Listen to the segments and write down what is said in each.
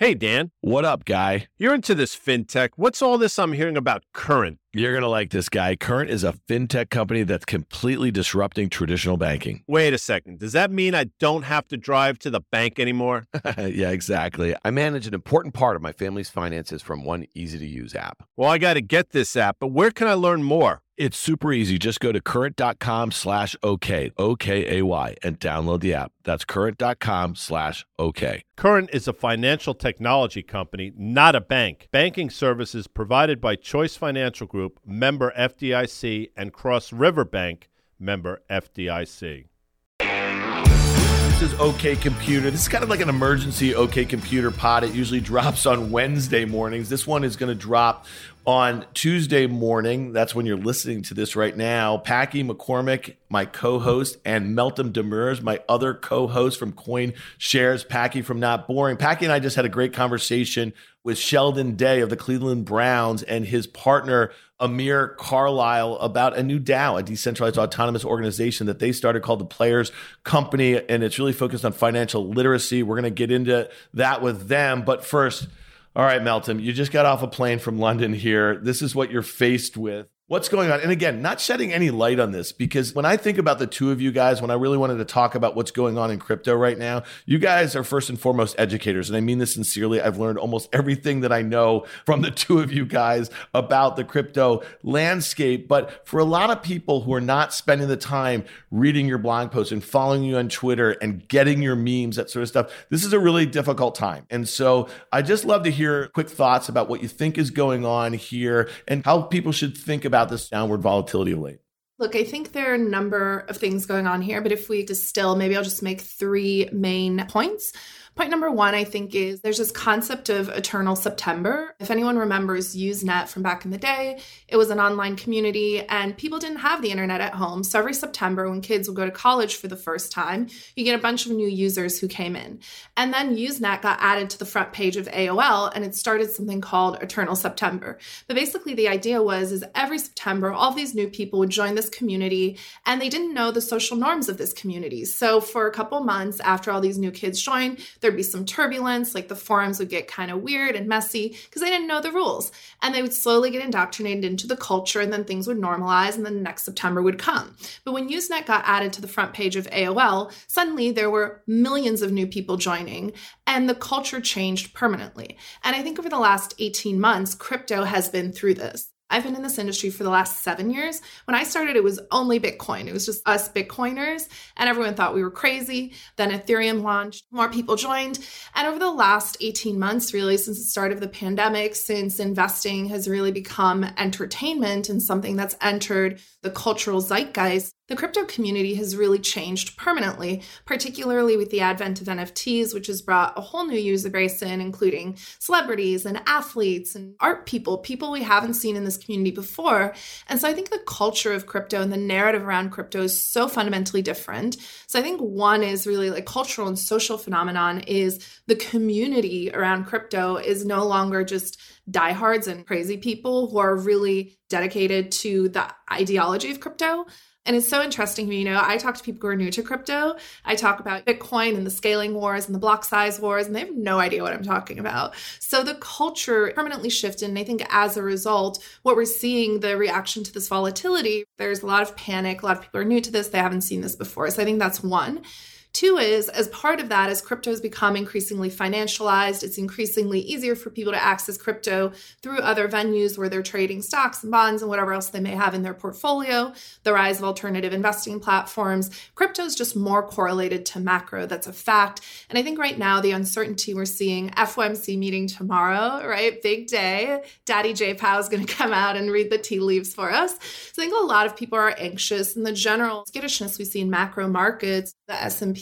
Hey, Dan. What up, guy? You're into this fintech. What's all this I'm hearing about Current? You're going to like this guy. Current is a fintech company that's completely disrupting traditional banking. Wait a second. Does that mean I don't have to drive to the bank anymore? yeah, exactly. I manage an important part of my family's finances from one easy to use app. Well, I got to get this app, but where can I learn more? It's super easy. Just go to current.com slash OK, O-K-A-Y, A Y and download the app. That's current.com slash OK. Current is a financial technology company, not a bank. Banking services provided by Choice Financial Group, member FDIC, and Cross River Bank, member FDIC. This is OK Computer. This is kind of like an emergency OK Computer pod. It usually drops on Wednesday mornings. This one is going to drop on Tuesday morning. That's when you're listening to this right now. Packy McCormick, my co-host, and Meltem Demirors, my other co-host from Coin Shares. Packy from Not Boring. Packy and I just had a great conversation with Sheldon Day of the Cleveland Browns and his partner Amir Carlisle about a new DAO, a decentralized autonomous organization that they started called the Players Company, and it's really focused on financial literacy. We're going to get into that with them, but first. All right, Meltem, you just got off a plane from London here. This is what you're faced with what's going on. And again, not shedding any light on this because when I think about the two of you guys, when I really wanted to talk about what's going on in crypto right now, you guys are first and foremost educators. And I mean this sincerely. I've learned almost everything that I know from the two of you guys about the crypto landscape. But for a lot of people who are not spending the time reading your blog posts and following you on Twitter and getting your memes, that sort of stuff, this is a really difficult time. And so I just love to hear quick thoughts about what you think is going on here and how people should think about about this downward volatility of late? Look, I think there are a number of things going on here, but if we distill, maybe I'll just make three main points. Point number one, I think, is there's this concept of eternal September. If anyone remembers Usenet from back in the day, it was an online community and people didn't have the internet at home. So every September, when kids would go to college for the first time, you get a bunch of new users who came in. And then Usenet got added to the front page of AOL and it started something called Eternal September. But basically, the idea was is every September, all these new people would join this community and they didn't know the social norms of this community. So for a couple months after all these new kids joined, there'd be some turbulence, like the forums would get kind of weird and messy because they didn't know the rules. And they would slowly get indoctrinated into the culture, and then things would normalize, and then next September would come. But when Usenet got added to the front page of AOL, suddenly there were millions of new people joining, and the culture changed permanently. And I think over the last 18 months, crypto has been through this. I've been in this industry for the last seven years. When I started, it was only Bitcoin. It was just us Bitcoiners, and everyone thought we were crazy. Then Ethereum launched, more people joined. And over the last 18 months, really, since the start of the pandemic, since investing has really become entertainment and something that's entered the cultural zeitgeist, the crypto community has really changed permanently, particularly with the advent of NFTs, which has brought a whole new user base in, including celebrities and athletes and art people, people we haven't seen in this community before. And so I think the culture of crypto and the narrative around crypto is so fundamentally different. So I think one is really like cultural and social phenomenon is the community around crypto is no longer just diehards and crazy people who are really dedicated to the ideology of crypto. And it's so interesting to me. You know, I talk to people who are new to crypto. I talk about Bitcoin and the scaling wars and the block size wars, and they have no idea what I'm talking about. So the culture permanently shifted. And I think as a result, what we're seeing, the reaction to this volatility, there's a lot of panic. A lot of people are new to this, they haven't seen this before. So I think that's one. Two is, as part of that, as crypto has become increasingly financialized, it's increasingly easier for people to access crypto through other venues where they're trading stocks and bonds and whatever else they may have in their portfolio. The rise of alternative investing platforms. Crypto is just more correlated to macro. That's a fact. And I think right now, the uncertainty we're seeing, FOMC meeting tomorrow, right? Big day. Daddy J Powell is going to come out and read the tea leaves for us. So I think a lot of people are anxious and the general skittishness we see in macro markets, the S&P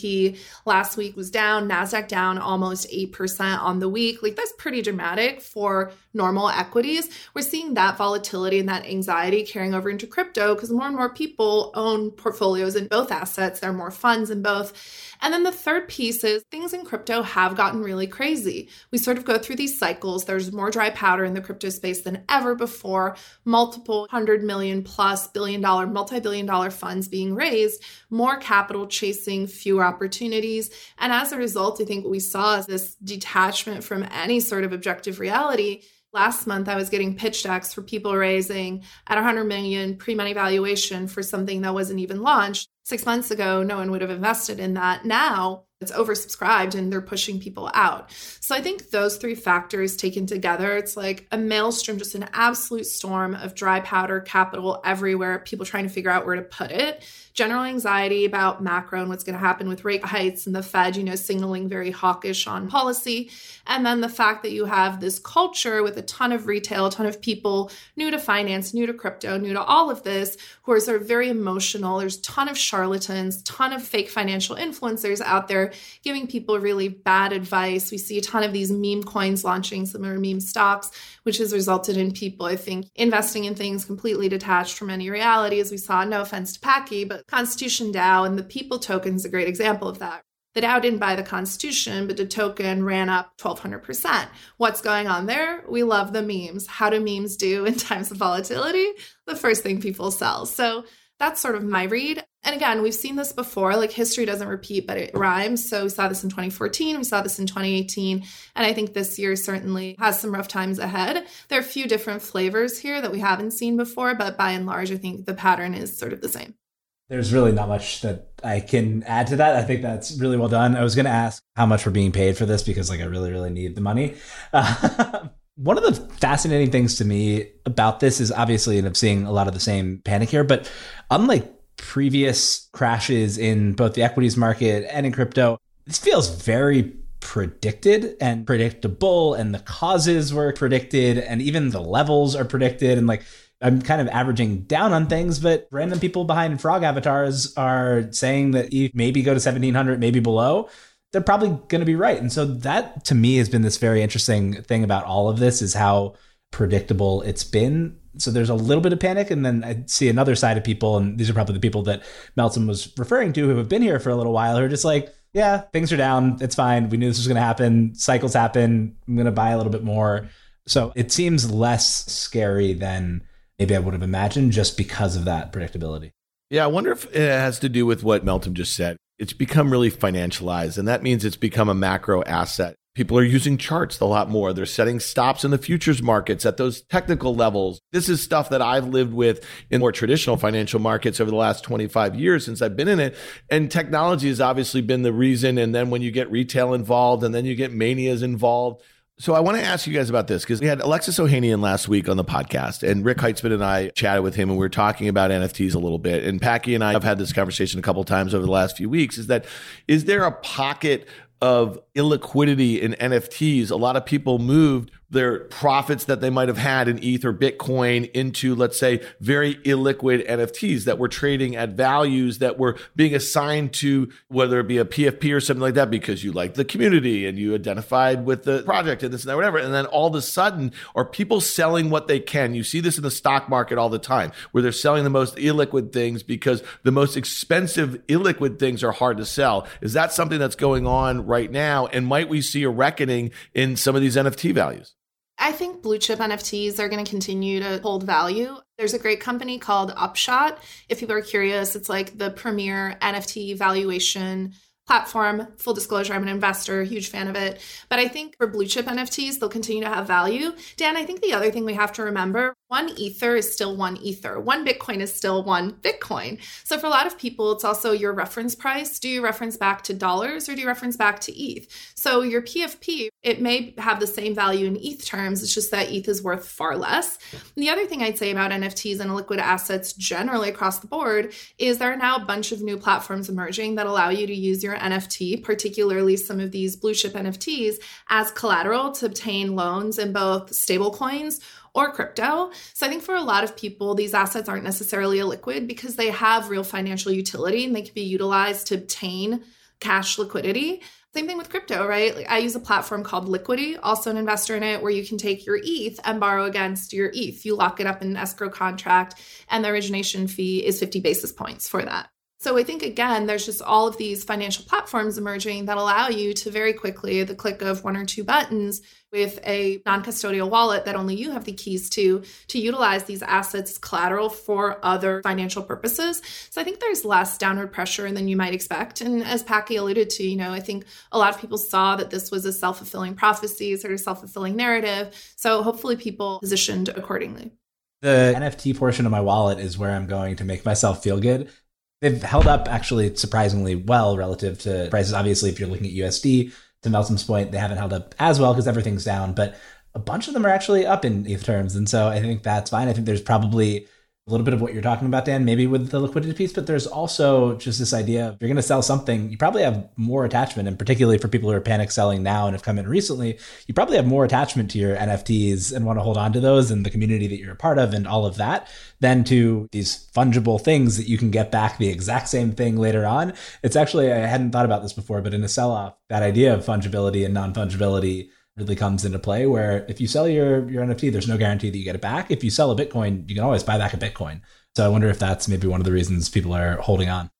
Last week was down, Nasdaq down almost 8% on the week. Like that's pretty dramatic for normal equities. We're seeing that volatility and that anxiety carrying over into crypto because more and more people own portfolios in both assets. There are more funds in both. And then the third piece is things in crypto have gotten really crazy. We sort of go through these cycles. There's more dry powder in the crypto space than ever before, multiple hundred million plus billion dollar, multi billion dollar funds being raised, more capital chasing fewer opportunities. And as a result, I think what we saw is this detachment from any sort of objective reality. Last month, I was getting pitch decks for people raising at 100 million pre money valuation for something that wasn't even launched. Six months ago, no one would have invested in that. Now, it's oversubscribed and they're pushing people out. So I think those three factors taken together, it's like a maelstrom, just an absolute storm of dry powder capital everywhere, people trying to figure out where to put it. General anxiety about macro and what's going to happen with rate hikes and the Fed, you know, signaling very hawkish on policy. And then the fact that you have this culture with a ton of retail, a ton of people new to finance, new to crypto, new to all of this, who are sort of very emotional. There's a ton of charlatans, ton of fake financial influencers out there giving people really bad advice. We see a ton of these meme coins launching, some similar meme stocks, which has resulted in people, I think, investing in things completely detached from any reality, as we saw. No offense to Packy, but Constitution DAO and the People token is a great example of that. The DAO didn't buy the Constitution, but the token ran up 1200%. What's going on there? We love the memes. How do memes do in times of volatility? The first thing people sell. So that's sort of my read. And again, we've seen this before. Like history doesn't repeat, but it rhymes. So we saw this in 2014, we saw this in 2018. And I think this year certainly has some rough times ahead. There are a few different flavors here that we haven't seen before, but by and large, I think the pattern is sort of the same. There's really not much that I can add to that. I think that's really well done. I was going to ask how much we're being paid for this because, like, I really, really need the money. Uh, one of the fascinating things to me about this is obviously, and I'm seeing a lot of the same panic here, but unlike previous crashes in both the equities market and in crypto, this feels very predicted and predictable, and the causes were predicted, and even the levels are predicted. And like, I'm kind of averaging down on things, but random people behind frog avatars are saying that you maybe go to 1700, maybe below they're probably going to be right. And so that to me has been this very interesting thing about all of this is how predictable it's been. So there's a little bit of panic, and then I see another side of people, and these are probably the people that Meltem was referring to who have been here for a little while, who are just like, yeah, things are down. It's fine. We knew this was going to happen. Cycles happen. I'm going to buy a little bit more. So it seems less scary than maybe I would have imagined just because of that predictability. Yeah, I wonder if it has to do with what Meltem just said it's become really financialized, and that means it's become a macro asset. People are using charts a lot more. They're setting stops in the futures markets at those technical levels. This is stuff that I've lived with in more traditional financial markets over the last 25 years since I've been in it. And technology has obviously been the reason. And then when you get retail involved and then you get manias involved, so I want to ask you guys about this because we had Alexis Ohanian last week on the podcast, and Rick Heitzmann and I chatted with him, and we were talking about NFTs a little bit. And Packy and I have had this conversation a couple times over the last few weeks. Is that is there a pocket of illiquidity in NFTs? A lot of people moved their profits that they might have had in ETH or Bitcoin into, let's say, very illiquid NFTs that were trading at values that were being assigned to whether it be a PFP or something like that because you liked the community and you identified with the project and this and that, whatever. And then all of a sudden, are people selling what they can? You see this in the stock market all the time where they're selling the most illiquid things because the most expensive illiquid things are hard to sell. Is that something that's going on right now? And might we see a reckoning in some of these NFT values? I think blue chip NFTs are going to continue to hold value. There's a great company called Upshot. If people are curious, it's like the premier NFT valuation platform. Full disclosure, I'm an investor, huge fan of it. But I think for blue chip NFTs, they'll continue to have value. Dan, I think the other thing we have to remember one ether is still one ether. One Bitcoin is still one Bitcoin. So for a lot of people, it's also your reference price. Do you reference back to dollars or do you reference back to ETH? So your PFP, it may have the same value in ETH terms. It's just that ETH is worth far less. And the other thing I'd say about NFTs and liquid assets generally across the board is there are now a bunch of new platforms emerging that allow you to use your NFT, particularly some of these blue chip NFTs, as collateral to obtain loans in both stablecoins or crypto. So I think for a lot of people, these assets aren't necessarily illiquid because they have real financial utility and they can be utilized to obtain cash liquidity. Same thing with crypto, right? Like I use a platform called Liquity, also an investor in it, where you can take your ETH and borrow against your ETH. You lock it up in an escrow contract, and the origination fee is 50 basis points for that. So I think again, there's just all of these financial platforms emerging that allow you to very quickly, the click of one or two buttons, with a non-custodial wallet that only you have the keys to to utilize these assets as collateral for other financial purposes. So I think there's less downward pressure than you might expect. And as Packy alluded to, you know, I think a lot of people saw that this was a self-fulfilling prophecy, sort of self-fulfilling narrative. So hopefully people positioned accordingly. The NFT portion of my wallet is where I'm going to make myself feel good. They've held up actually surprisingly well relative to prices. Obviously, if you're looking at USD, to Meltem's point, they haven't held up as well because everything's down, but a bunch of them are actually up in ETH terms. And so I think that's fine. I think there's probably a little bit of what you're talking about, Dan, maybe with the liquidity piece, but there's also just this idea if you're going to sell something, you probably have more attachment, and particularly for people who are panic selling now and have come in recently, you probably have more attachment to your NFTs and want to hold on to those and the community that you're a part of and all of that than to these fungible things that you can get back the exact same thing later on. It's actually, I hadn't thought about this before, but in a sell off, that idea of fungibility and non fungibility really comes into play where if you sell your your NFT, there's no guarantee that you get it back. If you sell a Bitcoin, you can always buy back a Bitcoin. So I wonder if that's maybe one of the reasons people are holding on.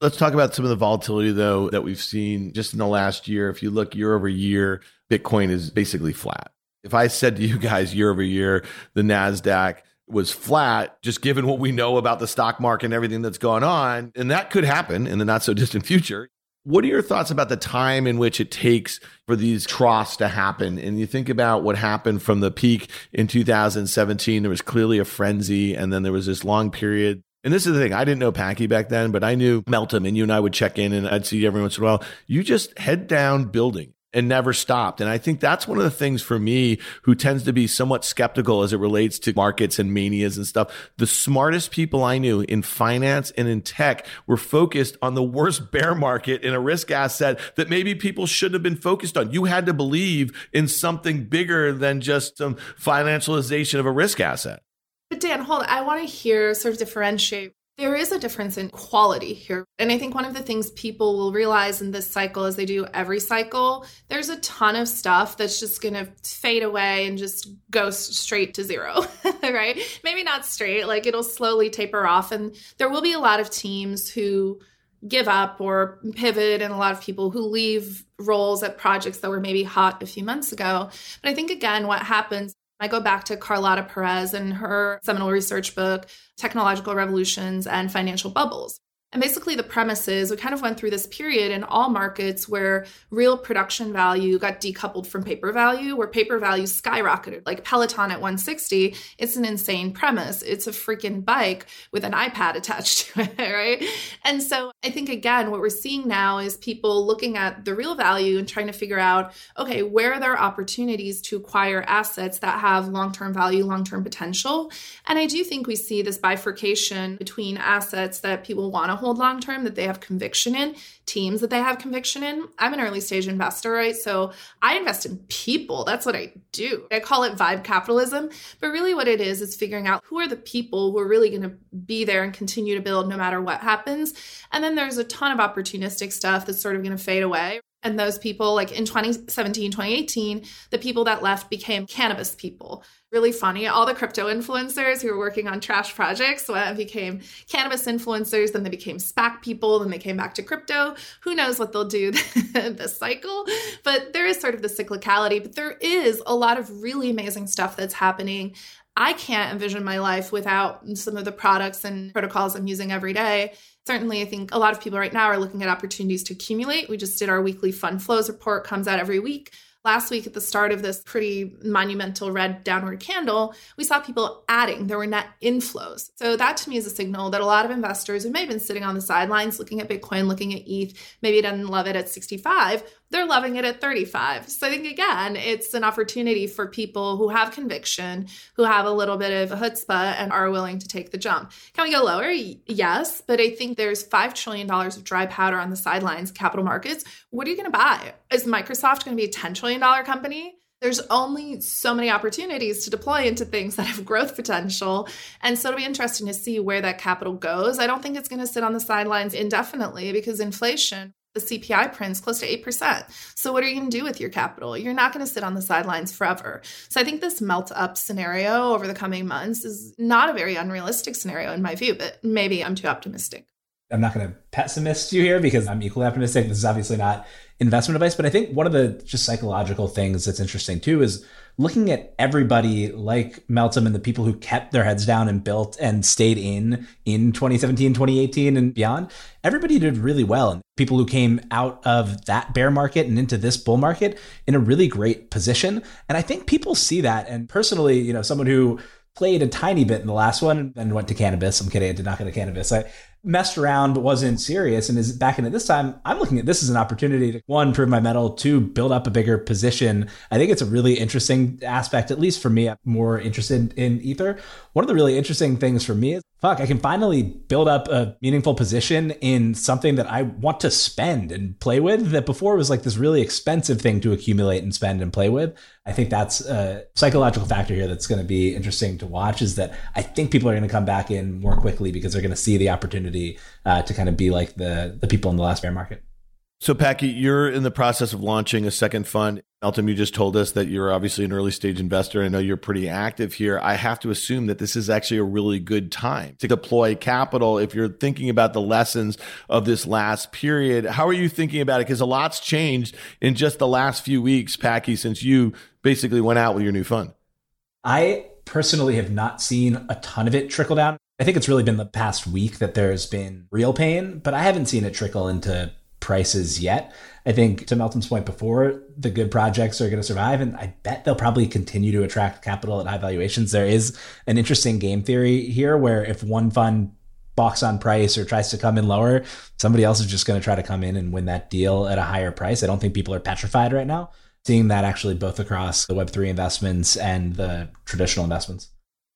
Let's talk about some of the volatility though that we've seen just in the last year. If you look year over year, Bitcoin is basically flat. If I said to you guys year over year, the Nasdaq was flat, just given what we know about the stock market and everything that's going on, and that could happen in the not so distant future. What are your thoughts about the time in which it takes for these troughs to happen? And you think about what happened from the peak in 2017, there was clearly a frenzy, and then there was this long period. And this is the thing, I didn't know Packy back then, but I knew Meltem, and you and I would check in, and I'd see you every once in a while. You just head down building and never stopped. And I think that's one of the things for me who tends to be somewhat skeptical as it relates to markets and manias and stuff. The smartest people I knew in finance and in tech were focused on the worst bear market in a risk asset that maybe people shouldn't have been focused on. You had to believe in something bigger than just some financialization of a risk asset. But Dan, hold on. I want to hear sort of differentiate there is a difference in quality here. And I think one of the things people will realize in this cycle, as they do every cycle, there's a ton of stuff that's just going to fade away and just go straight to zero, right? Maybe not straight, like it'll slowly taper off. And there will be a lot of teams who give up or pivot and a lot of people who leave roles at projects that were maybe hot a few months ago. But I think, again, what happens I go back to Carlotta Perez and her seminal research book, Technological Revolutions and Financial Bubbles. And basically, the premise is we kind of went through this period in all markets where real production value got decoupled from paper value, where paper value skyrocketed. Like Peloton at 160, it's an insane premise. It's a freaking bike with an iPad attached to it, right? And so I think, again, what we're seeing now is people looking at the real value and trying to figure out okay, where are there opportunities to acquire assets that have long term value, long term potential? And I do think we see this bifurcation between assets that people want to hold long term that they have conviction in, teams that they have conviction in. I'm an early stage investor, right? So I invest in people. That's what I do. I call it vibe capitalism, but really what it is is figuring out who are the people who are really going to be there and continue to build no matter what happens. And then there's a ton of opportunistic stuff that's sort of going to fade away. And those people, like in 2017, 2018, the people that left became cannabis people. Really funny. All the crypto influencers who were working on trash projects became cannabis influencers, then they became SPAC people, then they came back to crypto. Who knows what they'll do this cycle? But there is sort of the cyclicality, but there is a lot of really amazing stuff that's happening. I can't envision my life without some of the products and protocols I'm using every day certainly i think a lot of people right now are looking at opportunities to accumulate we just did our weekly fund flows report comes out every week last week at the start of this pretty monumental red downward candle, we saw people adding. There were net inflows. So that to me is a signal that a lot of investors who may have been sitting on the sidelines looking at Bitcoin, looking at ETH, maybe didn't love it at 65, they're loving it at 35. So I think again, it's an opportunity for people who have conviction, who have a little bit of a chutzpah and are willing to take the jump. Can we go lower? Yes, but I think there's $5 trillion of dry powder on the sidelines, capital markets. What are you going to buy? Is Microsoft going to be a $10 trillion company? there's only so many opportunities to deploy into things that have growth potential. And so it'll be interesting to see where that capital goes. I don't think it's going to sit on the sidelines indefinitely because inflation the CPI prints close to 8%. So, what are you going to do with your capital? You're not going to sit on the sidelines forever. So, I think this melt up scenario over the coming months is not a very unrealistic scenario in my view, but maybe I'm too optimistic. I'm not going to pessimist you here because I'm equally optimistic. This is obviously not investment advice, but I think one of the just psychological things that's interesting too is looking at everybody like Meltem and the people who kept their heads down and built and stayed in in 2017, 2018 and beyond. Everybody did really well. And people who came out of that bear market and into this bull market in a really great position. And I think people see that. And personally, you know, someone who played a tiny bit in the last one and went to cannabis. I'm kidding. I did not go to cannabis. I messed around but wasn't serious and is back in it this time. I'm looking at this as an opportunity to one, prove my mettle, two, build up a bigger position. I think it's a really interesting aspect, at least for me. I'm more interested in Ether. One of the really interesting things for me is fuck, I can finally build up a meaningful position in something that I want to spend and play with that before was like this really expensive thing to accumulate and spend and play with. I think that's a psychological factor here that's going to be interesting to watch is that I think people are going to come back in more quickly because they're going to see the opportunity uh, to kind of be like the the people in the last bear market. So, Packy, you're in the process of launching a second fund. Meltem, you just told us that you're obviously an early stage investor. I know you're pretty active here. I have to assume that this is actually a really good time to deploy capital. If you're thinking about the lessons of this last period, how are you thinking about it? Because a lot's changed in just the last few weeks, Packy, since you basically went out with your new fund. I personally have not seen a ton of it trickle down. I think it's really been the past week that there's been real pain, but I haven't seen it trickle into prices yet. I think to Meltem's point before, the good projects are going to survive, and I bet they'll probably continue to attract capital at high valuations. There is an interesting game theory here where if one fund balks on price or tries to come in lower, somebody else is just going to try to come in and win that deal at a higher price. I don't think people are petrified right now. Seeing that actually both across the Web3 investments and the traditional investments.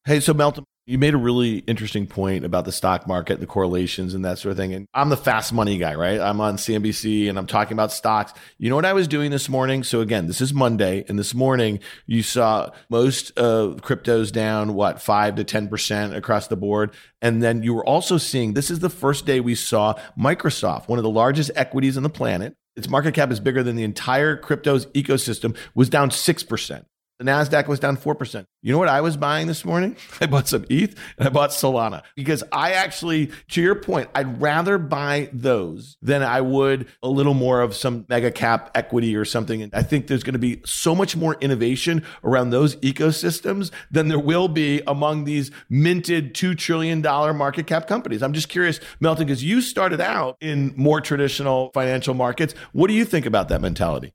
Hey, so Meltem, you made a really interesting point about the stock market the correlations and that sort of thing. And I'm the fast money guy, right? I'm on CNBC and I'm talking about stocks. You know what I was doing this morning? So again, this is Monday. And this morning you saw most of cryptos down, what, five to 10% across the board. And then you were also seeing this is the first day we saw Microsoft, one of the largest equities on the planet. Its market cap is bigger than the entire cryptos ecosystem was down 6%. The NASDAQ was down 4%. You know what I was buying this morning? I bought some ETH and I bought Solana because I actually, to your point, I'd rather buy those than I would a little more of some mega cap equity or something. And I think there's going to be so much more innovation around those ecosystems than there will be among these minted $2 trillion market cap companies. I'm just curious, Meltem, because you started out in more traditional financial markets. What do you think about that mentality?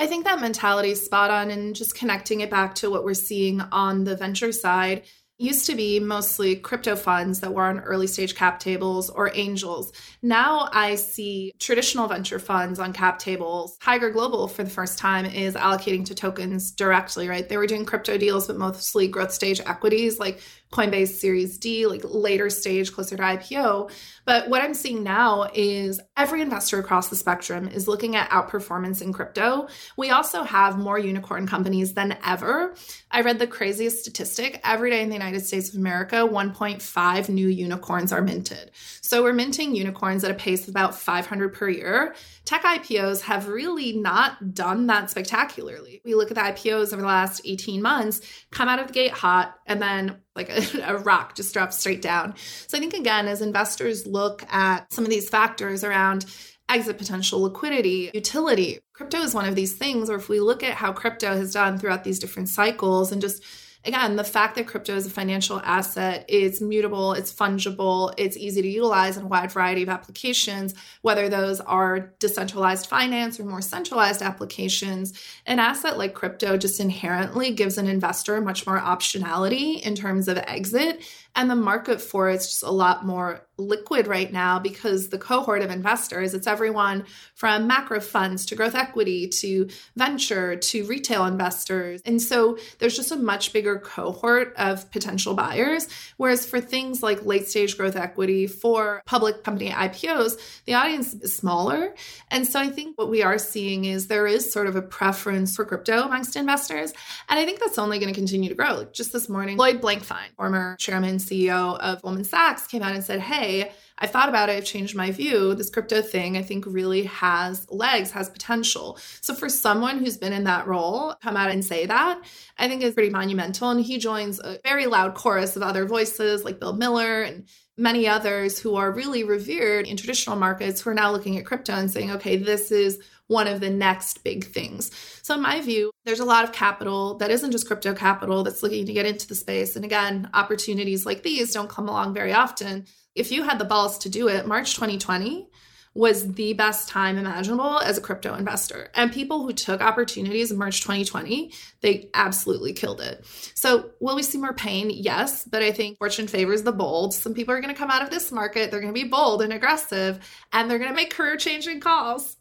I think that mentality is spot on and just connecting it back to what we're seeing on the venture side used to be mostly crypto funds that were on early stage cap tables or angels. Now I see traditional venture funds on cap tables. Tiger Global, for the first time, is allocating to tokens directly, right? They were doing crypto deals, but mostly growth stage equities like Coinbase Series D, like later stage, closer to IPO. But what I'm seeing now is every investor across the spectrum is looking at outperformance in crypto. We also have more unicorn companies than ever. I read the craziest statistic every day in the United States of America, 1.5 new unicorns are minted. So we're minting unicorns at a pace of about 500 per year. Tech IPOs have really not done that spectacularly. We look at the IPOs over the last 18 months, come out of the gate hot, and then like a, a, rock just drops straight down. So I think again, as investors look at some of these factors around exit potential, liquidity, utility, crypto is one of these things. Or if we look at how crypto has done throughout these different cycles and just again, the fact that crypto is a financial asset, it's mutable, it's fungible, it's easy to utilize in a wide variety of applications, whether those are decentralized finance or more centralized applications. An asset like crypto just inherently gives an investor much more optionality in terms of exit. And the market for it's just a lot more liquid right now because the cohort of investors, it's everyone from macro funds to growth equity to venture to retail investors. And so there's just a much bigger cohort of potential buyers. Whereas for things like late stage growth equity, for public company IPOs, the audience is smaller. And so I think what we are seeing is there is sort of a preference for crypto amongst investors. And I think that's only going to continue to grow. Like just this morning, Lloyd Blankfein, former chairman, CEO of Goldman Sachs, came out and said, Hey, hey, I thought about it, I've changed my view. This crypto thing, I think, really has legs, has potential. So, for someone who's been in that role, come out and say that, I think is pretty monumental. And he joins a very loud chorus of other voices like Bill Miller and many others who are really revered in traditional markets who are now looking at crypto and saying, okay, this is one of the next big things. So, in my view, there's a lot of capital that isn't just crypto capital that's looking to get into the space. And again, opportunities like these don't come along very often. If you had the balls to do it, March 2020 was the best time imaginable as a crypto investor. And people who took opportunities in March 2020, they absolutely killed it. So, will we see more pain? Yes, but I think fortune favors the bold. Some people are going to come out of this market, they're going to be bold and aggressive, and they're going to make career changing calls.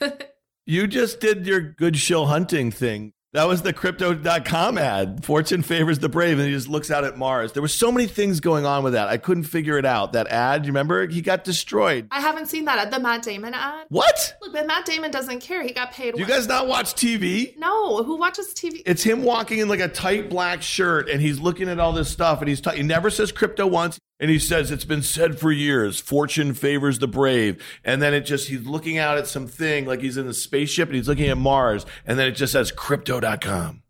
you just did your good shill hunting thing. That was the crypto.com ad. Fortune favors the brave, and he just looks out at Mars. There were so many things going on with that. I couldn't figure it out. That ad, you remember? He got destroyed. I haven't seen that ad. The Matt Damon ad. What? Look, but Matt Damon doesn't care. He got paid. You guys not watch TV? No. Who watches TV? It's him walking in like a tight black shirt, and he's looking at all this stuff, and he's t- he never says crypto once. And he says, It's been said for years, fortune favors the brave. And then it just, he's looking out at something like he's in the spaceship and he's looking at Mars. And then it just says crypto.com.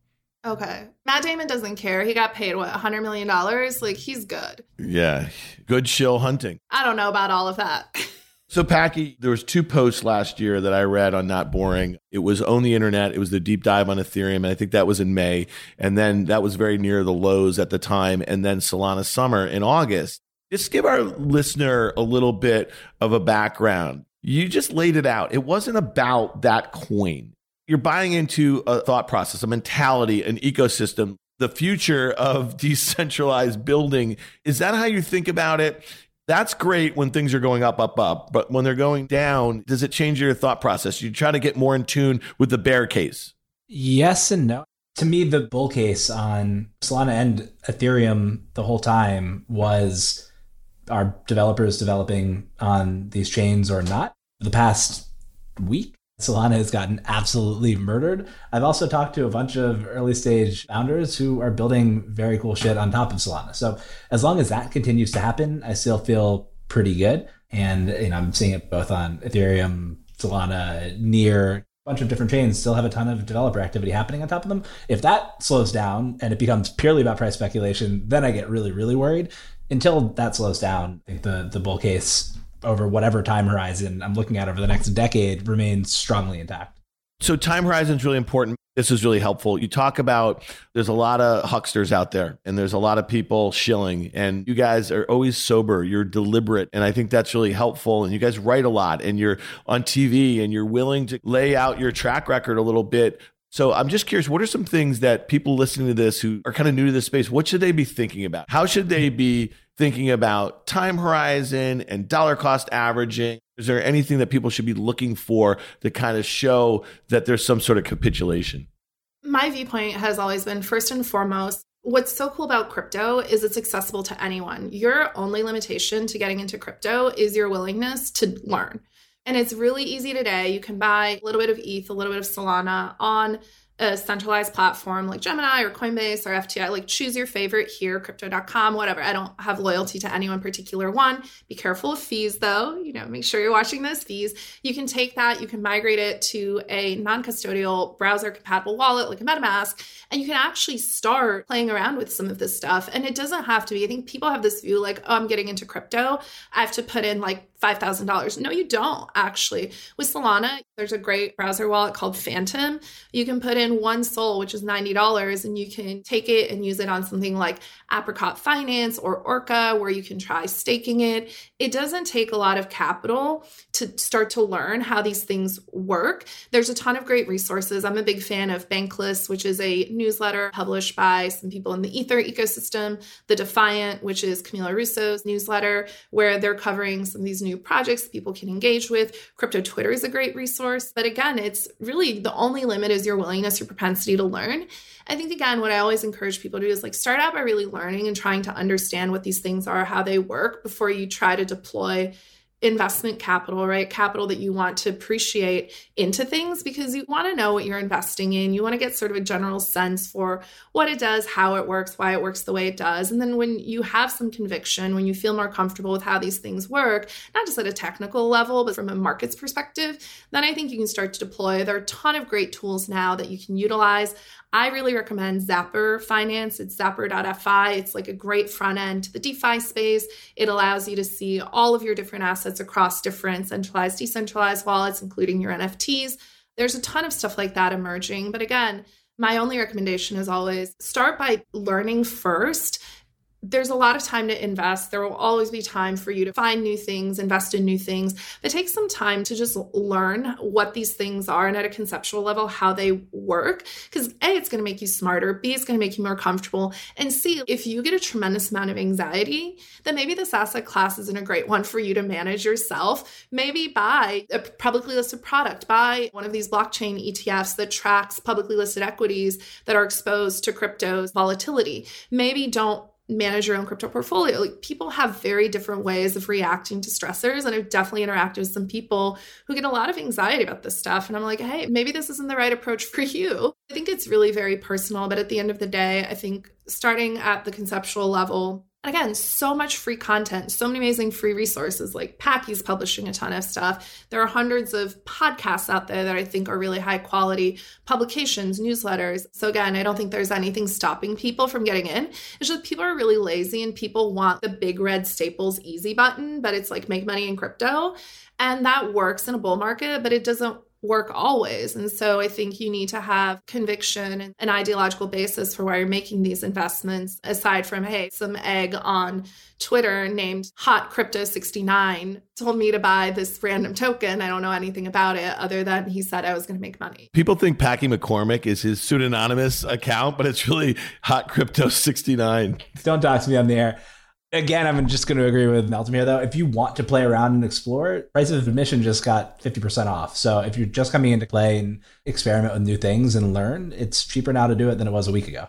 Okay. Matt Damon doesn't care. He got paid, what, $100 million? Like, he's good. Yeah. Good shill hunting. I don't know about all of that. So, Packy, there was two posts last year that I read on Not Boring. It was on the internet. It was the deep dive on Ethereum, and I think that was in May. And then that was very near the lows at the time. And then Solana Summer in August. Just give our listener a little bit of a background. You just laid it out. It wasn't about that coin you're buying into a thought process, a mentality, an ecosystem, the future of decentralized building. Is that how you think about it? That's great when things are going up, up, up. But when they're going down, does it change your thought process? You try to get more in tune with the bear case. Yes and no. To me, the bull case on Solana and Ethereum the whole time was are developers developing on these chains or not? The past week, Solana has gotten absolutely murdered. I've also talked to a bunch of early stage founders who are building very cool shit on top of Solana. So as long as that continues to happen, I still feel pretty good. And you know, I'm seeing it both on Ethereum, Solana, Near, a bunch of different chains still have a ton of developer activity happening on top of them. If that slows down and it becomes purely about price speculation, then I get really, really worried. Until that slows down, I think the the bull case over whatever time horizon I'm looking at over the next decade remains strongly intact. So time horizon is really important. This is really helpful. You talk about there's a lot of hucksters out there and there's a lot of people shilling and you guys are always sober. You're deliberate. And I think that's really helpful. And you guys write a lot and you're on TV and you're willing to lay out your track record a little bit so I'm just curious, what are some things that people listening to this who are kind of new to this space, what should they be thinking about? How should they be thinking about time horizon and dollar cost averaging? Is there anything that people should be looking for to kind of show that there's some sort of capitulation? My viewpoint has always been first and foremost, what's so cool about crypto is it's accessible to anyone. Your only limitation to getting into crypto is your willingness to learn. And it's really easy today. You can buy a little bit of ETH, a little bit of Solana on a centralized platform like Gemini or Coinbase or FTX, like choose your favorite here, crypto.com, whatever. I don't have loyalty to any one particular one. Be careful of fees though, you know, make sure you're watching those fees. You can take that, you can migrate it to a non custodial browser compatible wallet like a MetaMask, and you can actually start playing around with some of this stuff. And it doesn't have to be, I think people have this view like, oh, I'm getting into crypto. I have to put in like $5,000. No, you don't actually. With Solana, there's a great browser wallet called Phantom. You can put in one SOL, which is $90, and you can take it and use it on something like Apricot Finance or Orca, where you can try staking it. It doesn't take a lot of capital to start to learn how these things work. There's a ton of great resources. I'm a big fan of Bankless, which is a newsletter published by some people in the Ether ecosystem, The Defiant, which is Camila Russo's newsletter, where they're covering some of these new projects people can engage with. Crypto Twitter is a great resource. But again, it's really the only limit is your willingness, your propensity to learn. I think, again, what I always encourage people to do is like start out by really learning and trying to understand what these things are, how they work before you try to deploy investment capital, right? Capital that you want to appreciate into things because you want to know what you're investing in. You want to get sort of a general sense for what it does, how it works, why it works the way it does. And then when you have some conviction, when you feel more comfortable with how these things work, not just at a technical level, but from a markets perspective, then I think you can start to deploy. There are a ton of great tools now that you can utilize. I really recommend Zapper Finance. It's zapper.fi. It's like a great front end to the DeFi space. It allows you to see all of your different assets across different centralized, decentralized wallets, including your NFTs. There's a ton of stuff like that emerging. But again, my only recommendation is always start by learning first there's a lot of time to invest. There will always be time for you to find new things, invest in new things. But take some time to just learn what these things are and at a conceptual level how they work. Because A, it's going to make you smarter. B, it's going to make you more comfortable. And C, if you get a tremendous amount of anxiety, then maybe this asset class isn't a great one for you to manage yourself. Maybe buy a publicly listed product, buy one of these blockchain ETFs that tracks publicly listed equities that are exposed to crypto's volatility. Maybe don't manage your own crypto portfolio. Like people have very different ways of reacting to stressors. And I've definitely interacted with some people who get a lot of anxiety about this stuff. And I'm like, hey, maybe this isn't the right approach for you. I think it's really very personal. But at the end of the day, I think starting at the conceptual level, again, so much free content, so many amazing free resources. Like Packy's publishing a ton of stuff. There are hundreds of podcasts out there that I think are really high quality, publications, newsletters. So again, I don't think there's anything stopping people from getting in. It's just people are really lazy and people want the big red staples easy button, but it's like make money in crypto. And that works in a bull market, but it doesn't work always. And so I think you need to have conviction and an ideological basis for why you're making these investments, aside from, hey, some egg on Twitter named Hot Crypto 69 told me to buy this random token. I don't know anything about it other than he said I was going to make money. People think Packy McCormick is his pseudonymous account, but it's really Hot Crypto 69. Don't talk to me on the air again, I'm just going to agree with Meltem here, though. If you want to play around and explore, price of admission just got 50% off. So if you're just coming in to play and experiment with new things and learn, it's cheaper now to do it than it was a week ago.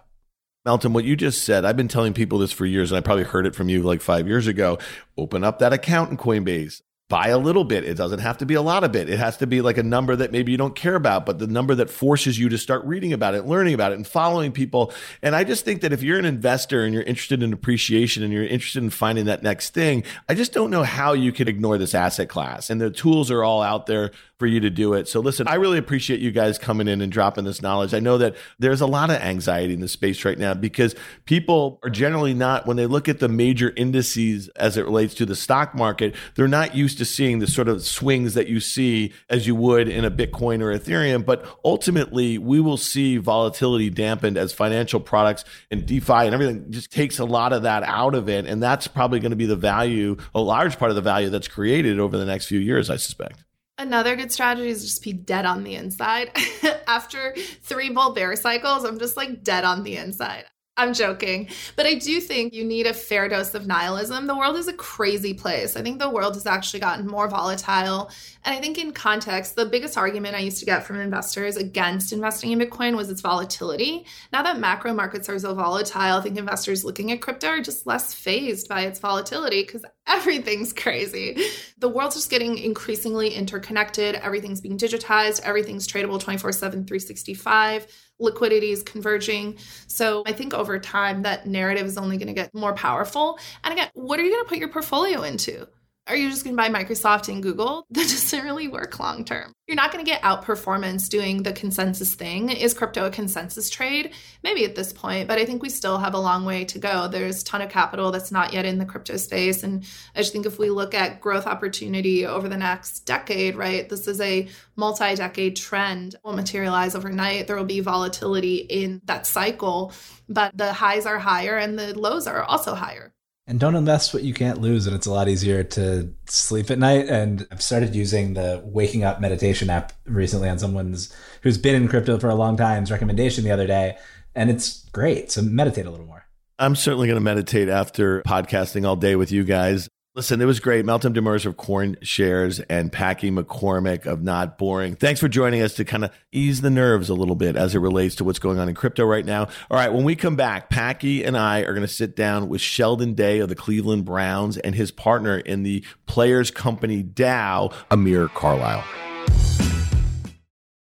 Meltem, what you just said, I've been telling people this for years, and I probably heard it from you like five years ago. Open up that account in Coinbase buy a little bit. It doesn't have to be a lot of it. It has to be like a number that maybe you don't care about, but the number that forces you to start reading about it, learning about it, and following people. And I just think that if you're an investor and you're interested in appreciation and you're interested in finding that next thing, I just don't know how you could ignore this asset class. And the tools are all out there for you to do it. So listen, I really appreciate you guys coming in and dropping this knowledge. I know that there's a lot of anxiety in the space right now because people are generally not, when they look at the major indices as it relates to the stock market, they're not used to seeing the sort of swings that you see as you would in a Bitcoin or Ethereum. But ultimately, we will see volatility dampened as financial products and DeFi and everything just takes a lot of that out of it. And that's probably going to be the value, a large part of the value that's created over the next few years, I suspect. Another good strategy is just be dead on the inside. After three bull bear cycles, I'm just like dead on the inside. I'm joking. But I do think you need a fair dose of nihilism. The world is a crazy place. I think the world has actually gotten more volatile. And I think, in context, the biggest argument I used to get from investors against investing in Bitcoin was its volatility. Now that macro markets are so volatile, I think investors looking at crypto are just less fazed by its volatility because everything's crazy. The world's just getting increasingly interconnected. Everything's being digitized, everything's tradable 24 7, 365 liquidity is converging. So I think over time, that narrative is only going to get more powerful. And again, what are you going to put your portfolio into? Are you just going to buy Microsoft and Google? That doesn't really work long term. You're not going to get outperformance doing the consensus thing. Is crypto a consensus trade? Maybe at this point, but I think we still have a long way to go. There's a ton of capital that's not yet in the crypto space. And I just think if we look at growth opportunity over the next decade, right, this is a multi decade trend. It will materialize overnight. There will be volatility in that cycle, but the highs are higher and the lows are also higher and don't invest what you can't lose and it's a lot easier to sleep at night. And i've started using the waking up meditation app recently on someone's who's been in crypto for a long time's recommendation the other day and it's great. So meditate a little more. I'm certainly going to meditate after podcasting all day with you guys Listen, it was great. Meltem Demirors of CoinShares and Packy McCormick of Not Boring. Thanks for joining us to kind of ease the nerves a little bit as it relates to what's going on in crypto right now. All right, when we come back, Packy and I are going to sit down with Sheldon Day of the Cleveland Browns and his partner in the Players Company DAO, Amir Carlisle.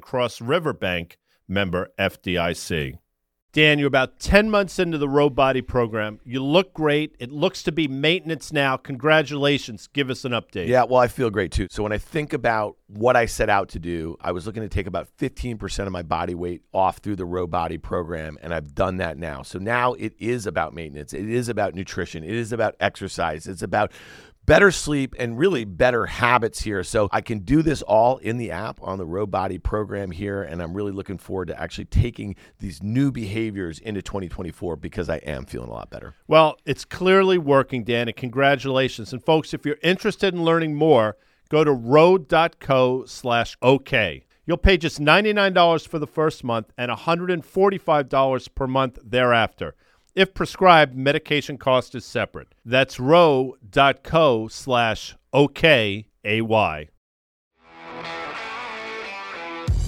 Cross River Bank, member FDIC. Dan, you're about 10 months into the Ro Body program. You look great. It looks to be maintenance now. Congratulations. Give us an update. Yeah, well, I feel great too. So when I think about what I set out to do, I was looking to take about 15% of my body weight off through the Ro Body program, and I've done that now. So now it is about maintenance. It is about nutrition. It is about exercise. It's about better sleep and really better habits here. So I can do this all in the app on the Ro Body program here. And I'm really looking forward to actually taking these new behaviors into 2024 because I am feeling a lot better. Well, it's clearly working, Dan, and congratulations. And folks, if you're interested in learning more, go to ro.co slash OK. You'll pay just $99 for the first month and $145 per month thereafter. If prescribed, medication cost is separate. That's ro.co slash OKAY.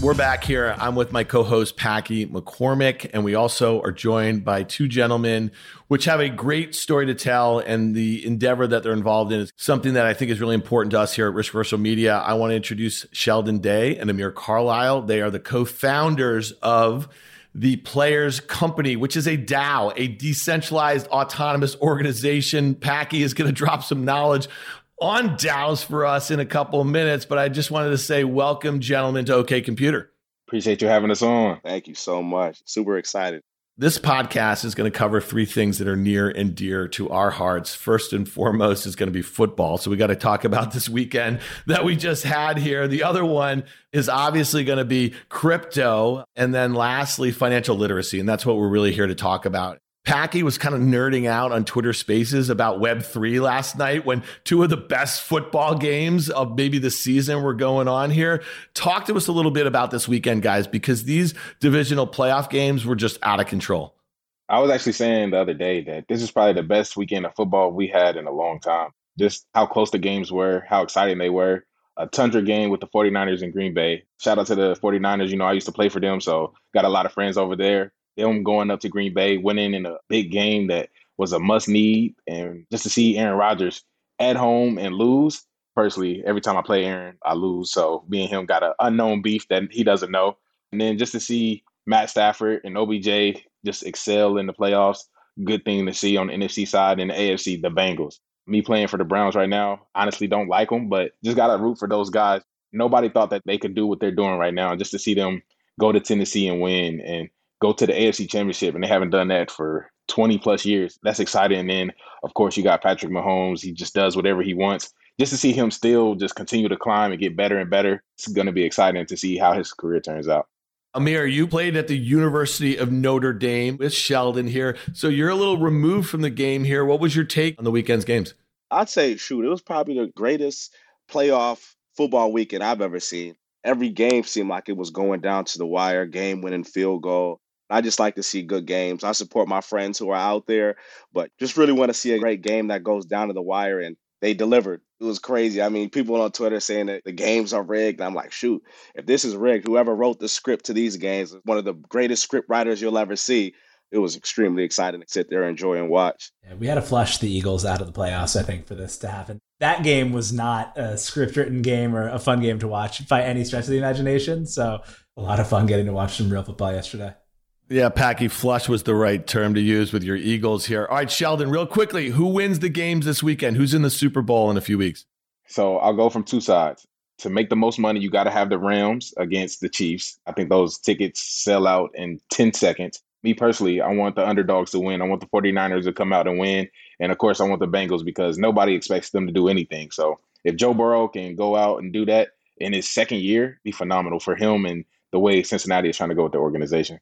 We're back here. I'm with my co-host Packy McCormick, and we also are joined by two gentlemen which have a great story to tell, and the endeavor that they're involved in is something that I think is really important to us here at Risk Reversal Media. I want to introduce Sheldon Day and Amir Carlisle. They are the co-founders of the Players Company, which is a DAO, a decentralized autonomous organization. Packy is going to drop some knowledge on DAOs for us in a couple of minutes, but I just wanted to say welcome, gentlemen, to OK Computer. Appreciate you having us on. Thank you so much. Super excited. This podcast is going to cover three things that are near and dear to our hearts. First and foremost is going to be football. So we got to talk about this weekend that we just had here. The other one is obviously going to be crypto. And then lastly, financial literacy. And that's what we're really here to talk about. Packy was kind of nerding out on Twitter Spaces about Web3 last night when two of the best football games of maybe the season were going on here. Talk to us a little bit about this weekend, guys, because these divisional playoff games were just out of control. I was actually saying the other day that this is probably the best weekend of football we had in a long time. Just how close the games were, how exciting they were. A tundra game with the 49ers in Green Bay. Shout out to the 49ers. You know, I used to play for them, so got a lot of friends over there them going up to Green Bay, winning in a big game that was a must need, and just to see Aaron Rodgers at home and lose. Personally, every time I play Aaron, I lose. So me and him got an unknown beef that he doesn't know. And then just to see Matt Stafford and OBJ just excel in the playoffs, good thing to see on the NFC side and the AFC, the Bengals. Me playing for the Browns right now, honestly don't like them, but just got to root for those guys. Nobody thought that they could do what they're doing right now. Just to see them go to Tennessee and win and go to the AFC Championship, and they haven't done that for 20 plus years. That's exciting. And then, of course, you got Patrick Mahomes. He just does whatever he wants. Just to see him still just continue to climb and get better and better, it's going to be exciting to see how his career turns out. Amir, you played at the University of Notre Dame with Sheldon here. So you're a little removed from the game here. What was your take on the weekend's games? I'd say, shoot, it was probably the greatest playoff football weekend I've ever seen. Every game seemed like it was going down to the wire, game winning field goal. I just like to see good games. I support my friends who are out there, but just really want to see a great game that goes down to the wire. And they delivered. It was crazy. I mean, people on Twitter saying that the games are rigged. I'm like, shoot, if this is rigged, whoever wrote the script to these games, one of the greatest script writers you'll ever see. It was extremely exciting to sit there, enjoy, and watch. Yeah, we had to flush the Eagles out of the playoffs, I think, for this to happen. That game was not a script written game or a fun game to watch by any stretch of the imagination. So, a lot of fun getting to watch some real football yesterday. Yeah, Packy, flush was the right term to use with your Eagles here. All right, Sheldon, real quickly, who wins the games this weekend? Who's in the Super Bowl in a few weeks? So I'll go from two sides. To make the most money, you got to have the Rams against the Chiefs. I think those tickets sell out in 10 seconds. me personally, I want the underdogs to win. I want the 49ers to come out and win. And of course, I want the Bengals because nobody expects them to do anything. So if Joe Burrow can go out and do that in his second year, be phenomenal for him and the way Cincinnati is trying to go with the organization.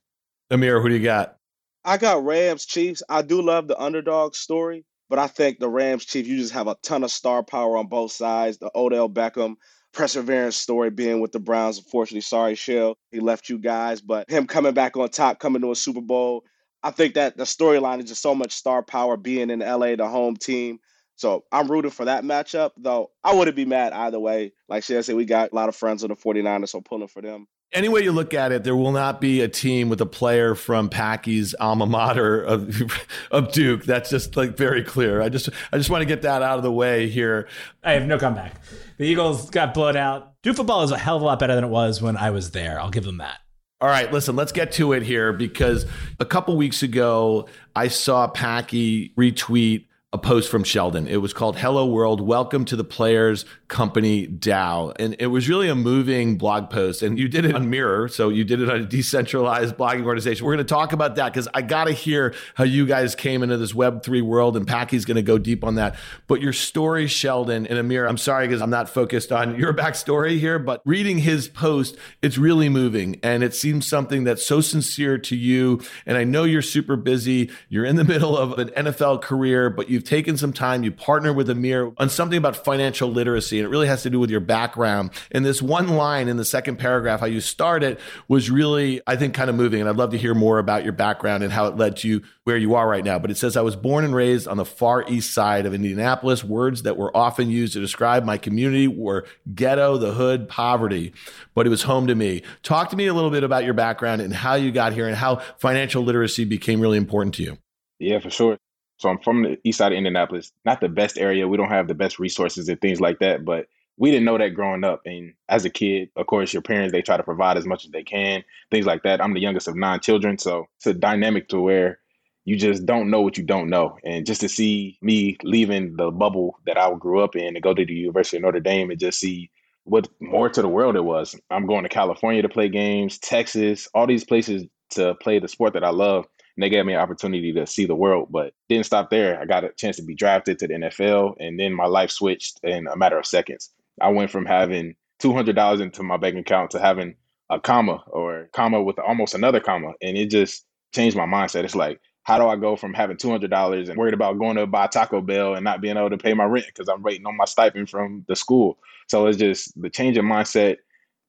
Amir, who do you got? I got Rams Chiefs. I do love the underdog story, but I think the Rams Chiefs, you just have a ton of star power on both sides. The Odell Beckham perseverance story being with the Browns. Unfortunately, sorry, Shell, he left you guys, but him coming back on top, coming to a Super Bowl. I think that the storyline is just so much star power being in LA, the home team. So I'm rooting for that matchup, though I wouldn't be mad either way. Like Shell said, we got a lot of friends on the 49ers, so pulling for them any way you look at it, there will not be a team with a player from Packy's alma mater of, of Duke. That's just like very clear. I just I just want to get that out of the way here. I have no comeback. The Eagles got blown out. Duke football is a hell of a lot better than it was when I was there. I'll give them that. All right, listen, let's get to it here because a couple weeks ago I saw Packy retweet a post from Sheldon. It was called Hello World, Welcome to the Players Company DAO. And it was really a moving blog post. And you did it on Mirror. So you did it on a decentralized blogging organization. We're going to talk about that because I got to hear how you guys came into this Web3 world. And Packy's going to go deep on that. But your story, Sheldon and Amir, I'm sorry because I'm not focused on your backstory here, but reading his post, it's really moving. And it seems something that's so sincere to you. And I know you're super busy. You're in the middle of an NFL career, but you've taken some time. You partner with Amir on something about financial literacy and it really has to do with your background. And this one line in the second paragraph, how you start it, was really, I think, kind of moving. And I'd love to hear more about your background and how it led to you where you are right now. But it says, I was born and raised on the far east side of Indianapolis. Words that were often used to describe my community were ghetto, the hood, poverty, but it was home to me. Talk to me a little bit about your background and how you got here and how financial literacy became really important to you. Yeah, for sure. So I'm from the east side of Indianapolis. Not the best area. We don't have the best resources and things like that, but we didn't know that growing up. And as a kid, of course, your parents they try to provide as much as they can, things like that. I'm the youngest of nine children, so it's a dynamic to where you just don't know what you don't know. And just to see me leaving the bubble that I grew up in to go to the University of Notre Dame and just see what more to the world it was. I'm going to California to play games, Texas, all these places to play the sport that I love and they gave me an opportunity to see the world. But didn't stop there. I got a chance to be drafted to the NFL, and then my life switched in a matter of seconds. I went from having two hundred dollars into my bank account to having a comma or comma with almost another comma, and it just changed my mindset. It's like, how do I go from having two hundred dollars and worried about going to buy Taco Bell and not being able to pay my rent because I'm waiting on my stipend from the school? So it's just the change in mindset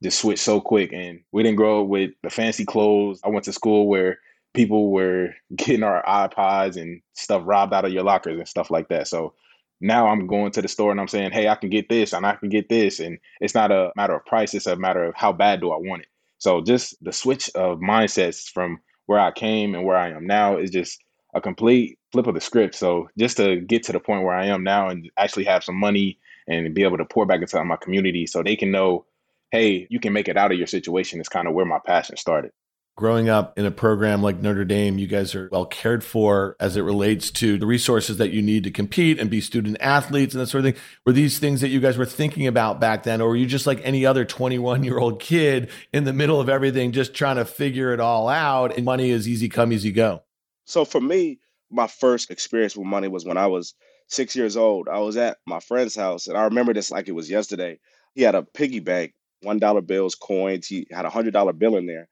just switched so quick, and we didn't grow up with the fancy clothes. I went to school where people were getting our iPods and stuff robbed out of your lockers and stuff like that. So now I'm going to the store and I'm saying, hey, I can get this and I can get this. And it's not a matter of price, it's a matter of how bad do I want it. So just the switch of mindsets from where I came and where I am now is just a complete flip of the script. So just to get to the point where I am now and actually have some money and be able to pour back into my community so they can know, hey, you can make it out of your situation is kind of where my passion started growing up in a program like Notre Dame, you guys are well cared for as it relates to the resources that you need to compete and be student athletes and that sort of thing. Were these things that you guys were thinking about back then, or were you just like any other 21 year old kid in the middle of everything, just trying to figure it all out? And money is easy come, easy go. So for me, my first experience with money was when I was six years old. I was at my friend's house, and I remember this like it was yesterday. He had a piggy bank, one dollar bills, coins. He had a hundred dollar bill in there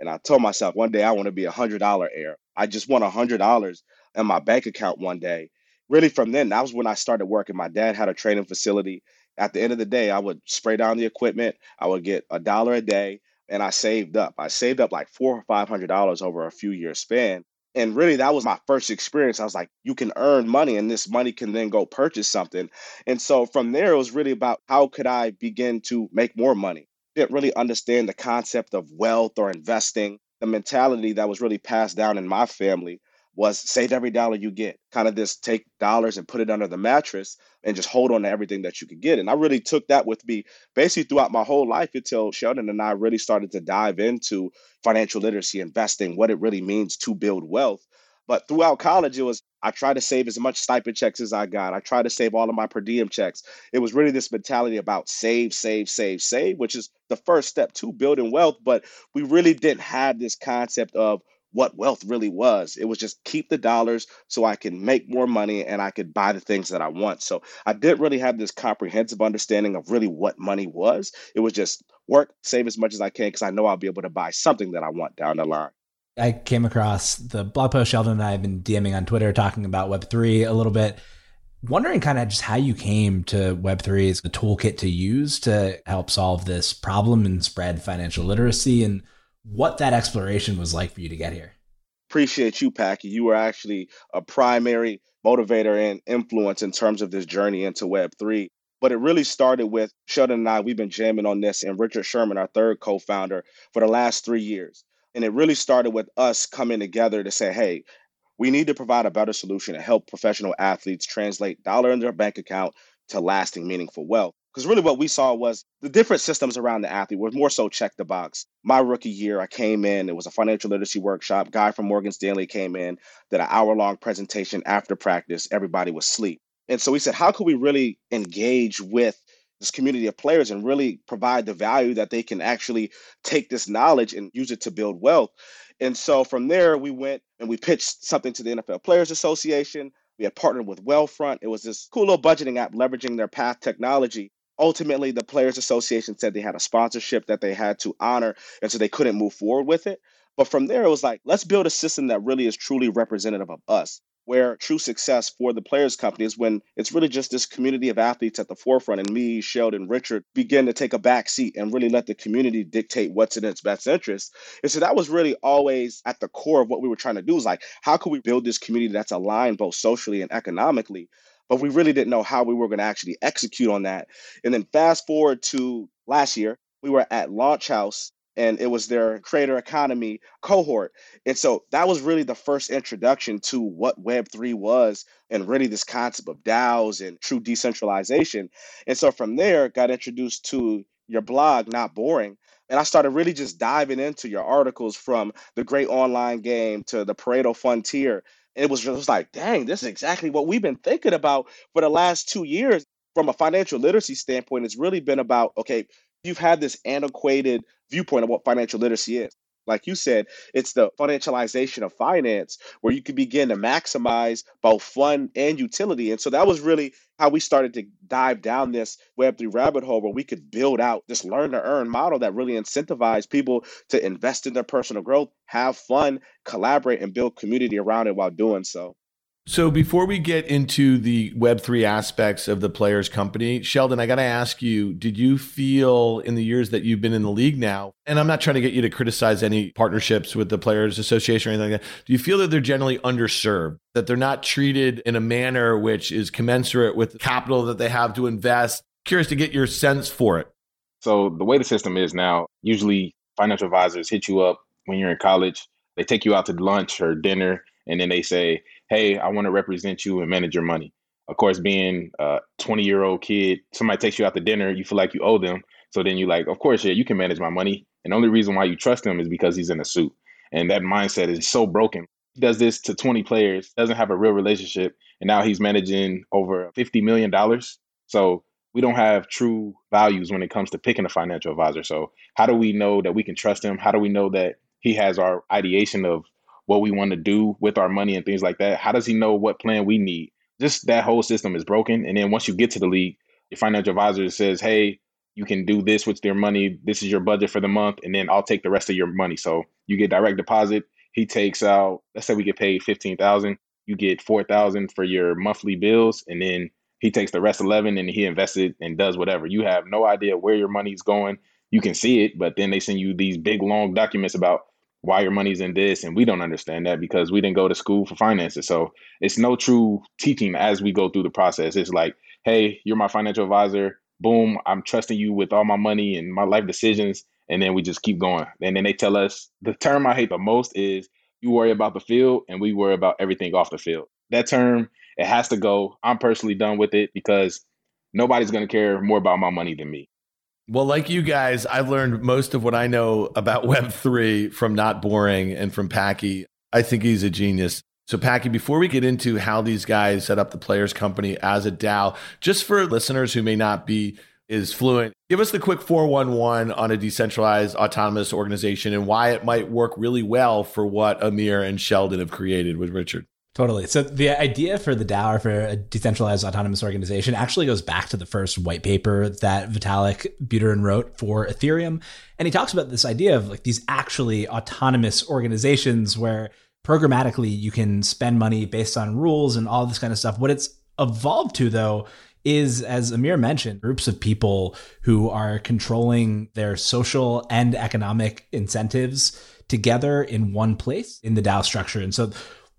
and I told myself one day I want to be a hundred dollar heir. I just want a hundred dollars in my bank account one day. Really, from then, that was when I started working. My dad had a training facility. At the end of the day, I would spray down the equipment. I would get a dollar a day, and I saved up. I saved up like four or five hundred dollars over a few years span. And really, that was my first experience. I was like, you can earn money, and this money can then go purchase something. And so from there, it was really about how could I begin to make more money didn't really understand the concept of wealth or investing. The mentality that was really passed down in my family was save every dollar you get. Kind of this take dollars and put it under the mattress and just hold on to everything that you could get. And I really took that with me basically throughout my whole life until Sheldon and I really started to dive into financial literacy, investing, what it really means to build wealth. But throughout college, it was I tried to save as much stipend checks as I got. I tried to save all of my per diem checks. It was really this mentality about save, save, save, save, which is the first step to building wealth. But we really didn't have this concept of what wealth really was. It was just keep the dollars so I can make more money and I could buy the things that I want. So I didn't really have this comprehensive understanding of really what money was. It was just work, save as much as I can because I know I'll be able to buy something that I want down the line. I came across the blog post Sheldon and I have been DMing on Twitter talking about Web3 a little bit. Wondering kind of just how you came to Web3 as a toolkit to use to help solve this problem and spread financial literacy and what that exploration was like for you to get here. Appreciate you, Packy. You were actually a primary motivator and influence in terms of this journey into Web3. But it really started with Sheldon and I, we've been jamming on this, and Richard Sherman, our third co founder, for the last three years. And it really started with us coming together to say, hey, we need to provide a better solution to help professional athletes translate dollar in their bank account to lasting, meaningful wealth. Because really, what we saw was the different systems around the athlete were more so check the box. My rookie year, I came in, it was a financial literacy workshop. Guy from Morgan Stanley came in, did an hour long presentation after practice. Everybody was asleep. And so we said, how could we really engage with this community of players and really provide the value that they can actually take this knowledge and use it to build wealth? And so from there, we went and we pitched something to the NFL Players Association. We had partnered with Wealthfront. It was this cool little budgeting app leveraging their Path technology ultimately the players association said they had a sponsorship that they had to honor and so they couldn't move forward with it but from there it was like let's build a system that really is truly representative of us where true success for the players company is when it's really just this community of athletes at the forefront and me sheldon richard begin to take a back seat and really let the community dictate what's in its best interest and so that was really always at the core of what we were trying to do is like how can we build this community that's aligned both socially and economically but we really didn't know how we were going to actually execute on that. And then fast forward to last year, we were at Launch House and it was their creator economy cohort. And so that was really the first introduction to what Web3 was and really this concept of DAOs and true decentralization. And so from there, got introduced to your blog, Not Boring. And I started really just diving into your articles from the great online game to the Pareto Frontier it was just like, dang, this is exactly what we've been thinking about for the last two years. From a financial literacy standpoint, it's really been about, okay, you've had this antiquated viewpoint of what financial literacy is like you said, it's the financialization of finance where you can begin to maximize both fun and utility. And so that was really how we started to dive down this Web3 rabbit hole where we could build out this learn to earn model that really incentivized people to invest in their personal growth, have fun, collaborate, and build community around it while doing so. So before we get into the Web3 aspects of the players company, Sheldon, I got to ask you, did you feel in the years that you've been in the league now, and I'm not trying to get you to criticize any partnerships with the players association or anything like that. Do you feel that they're generally underserved, that they're not treated in a manner which is commensurate with the capital that they have to invest? Curious to get your sense for it. So the way the system is now, usually financial advisors hit you up when you're in college. They take you out to lunch or dinner and then they say, hey, I want to represent you and manage your money. Of course, being a 20 year old kid, somebody takes you out to dinner, you feel like you owe them. So then you're like, of course, yeah, you can manage my money. And the only reason why you trust him is because he's in a suit. And that mindset is so broken. He does this to 20 players, doesn't have a real relationship, and now he's managing over $50 million. So we don't have true values when it comes to picking a financial advisor. So how do we know that we can trust him? How do we know that he has our ideation of what we want to do with our money and things like that. How does he know what plan we need? Just that whole system is broken. And then once you get to the league, your financial advisor says, hey, you can do this with your money. This is your budget for the month. And then I'll take the rest of your money. So you get direct deposit. He takes out, let's say we get paid 15,000. You get 4,000 for your monthly bills. And then he takes the rest 11 and he invests it and does whatever. You have no idea where your money's going. You can see it, but then they send you these big long documents about why your money's in this and we don't understand that because we didn't go to school for finances. So it's no true teaching as we go through the process. It's like hey you're my financial advisor. Boom i'm trusting you with all my money and my life decisions. And then we just keep going. And then they tell us the term i hate the most is you worry about the field and we worry about everything off the field. That term it has to go. I'm personally done with it because nobody's going to care more about my money than me well, like you guys, I've learned most of what I know about Web3 from Not Boring and from Packy. I think he's a genius. So, Packy, before we get into how these guys set up the Players Company as a DAO, just for listeners who may not be is fluent. Give us the quick 411 on a decentralized autonomous organization and why it might work really well for what Amir and Sheldon have created with Richard. Totally. So the idea for the DAO or for a decentralized autonomous organization actually goes back to the first white paper that Vitalik Buterin wrote for Ethereum. And he talks about this idea of like these actually autonomous organizations where programmatically you can spend money based on rules and all this kind of stuff. What it's evolved to though is, as Amir mentioned, groups of people who are controlling their social and economic incentives together in one place in the DAO structure. And so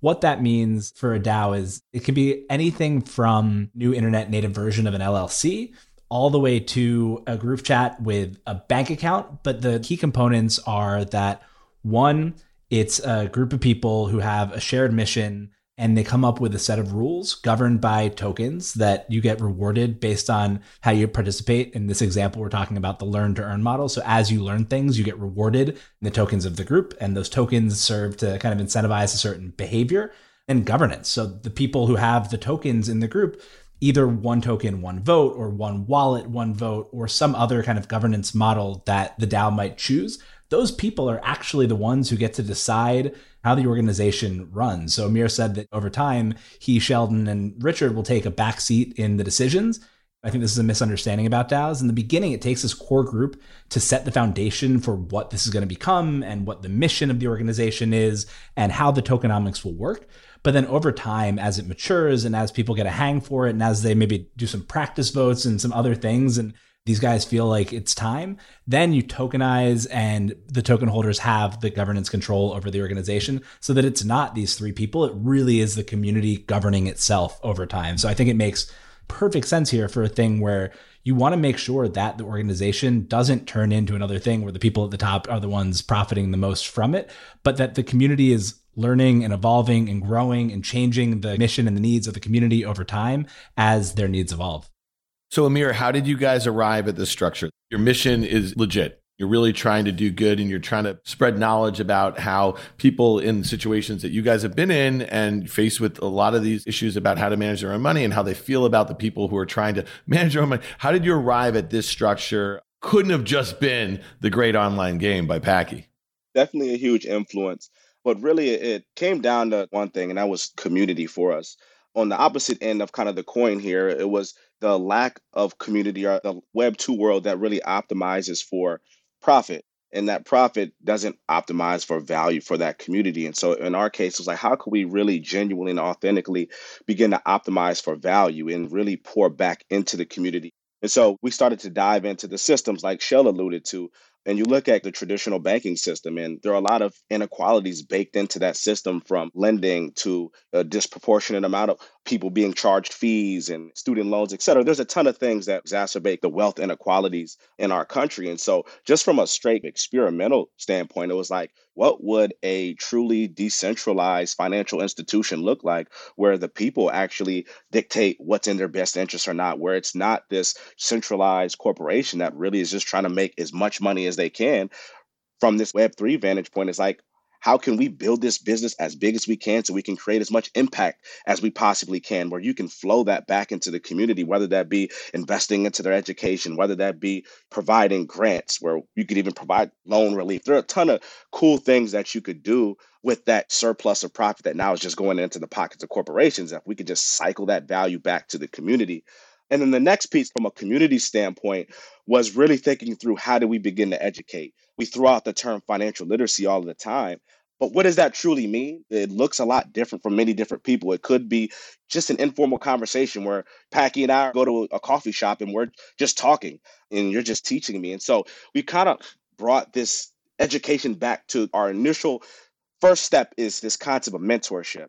what that means for a DAO is it can be anything from new internet native version of an LLC all the way to a group chat with a bank account. But the key components are that one, it's a group of people who have a shared mission and they come up with a set of rules governed by tokens that you get rewarded based on how you participate. In this example, we're talking about the learn to earn model. So as you learn things, you get rewarded in the tokens of the group, and those tokens serve to kind of incentivize a certain behavior and governance. So the people who have the tokens in the group either one token, one vote, or one wallet, one vote, or some other kind of governance model that the DAO might choose, those people are actually the ones who get to decide how the organization runs. So Amir said that over time, he, Sheldon, and Richard will take a backseat in the decisions. I think this is a misunderstanding about DAOs. In the beginning, it takes this core group to set the foundation for what this is going to become and what the mission of the organization is and how the tokenomics will work. But then over time, as it matures and as people get a hang for it, and as they maybe do some practice votes and some other things, and these guys feel like it's time, then you tokenize and the token holders have the governance control over the organization so that it's not these three people. It really is the community governing itself over time. So I think it makes perfect sense here for a thing where you want to make sure that the organization doesn't turn into another thing where the people at the top are the ones profiting the most from it, but that the community is learning and evolving and growing and changing the mission and the needs of the community over time as their needs evolve. So, Amir, how did you guys arrive at this structure? Your mission is legit. You're really trying to do good and you're trying to spread knowledge about how people in situations that you guys have been in and faced with a lot of these issues about how to manage their own money and how they feel about the people who are trying to manage their own money. How did you arrive at this structure? Couldn't have just been the great online game by Packy. Definitely a huge influence. But really, it came down to one thing, and that was community for us. On the opposite end of kind of the coin here, it was the lack of community or the Web 2 world that really optimizes for profit. And that profit doesn't optimize for value for that community. And so in our case, it was like, how can we really genuinely and authentically begin to optimize for value and really pour back into the community? And so we started to dive into the systems like Shell alluded to, and you look at the traditional banking system, and there are a lot of inequalities baked into that system from lending to a disproportionate amount of people being charged fees and student loans, et cetera. There's a ton of things that exacerbate the wealth inequalities in our country. And so, just from a straight experimental standpoint, it was like, what would a truly decentralized financial institution look like where the people actually dictate what's in their best interest or not, where it's not this centralized corporation that really is just trying to make as much money as they can from this Web3 vantage point? It's like, how can we build this business as big as we can so we can create as much impact as we possibly can where you can flow that back into the community whether that be investing into their education whether that be providing grants where you could even provide loan relief. There are a ton of cool things that you could do with that surplus of profit that now is just going into the pockets of corporations if we could just cycle that value back to the community and then the next piece from a community standpoint was really thinking through how do we begin to educate we throw out the term financial literacy all the time. But what does that truly mean? It looks a lot different from many different people. It could be just an informal conversation where Packy and I go to a coffee shop and we're just talking and you're just teaching me. And so we kind of brought this education back to our initial first step is this concept of mentorship.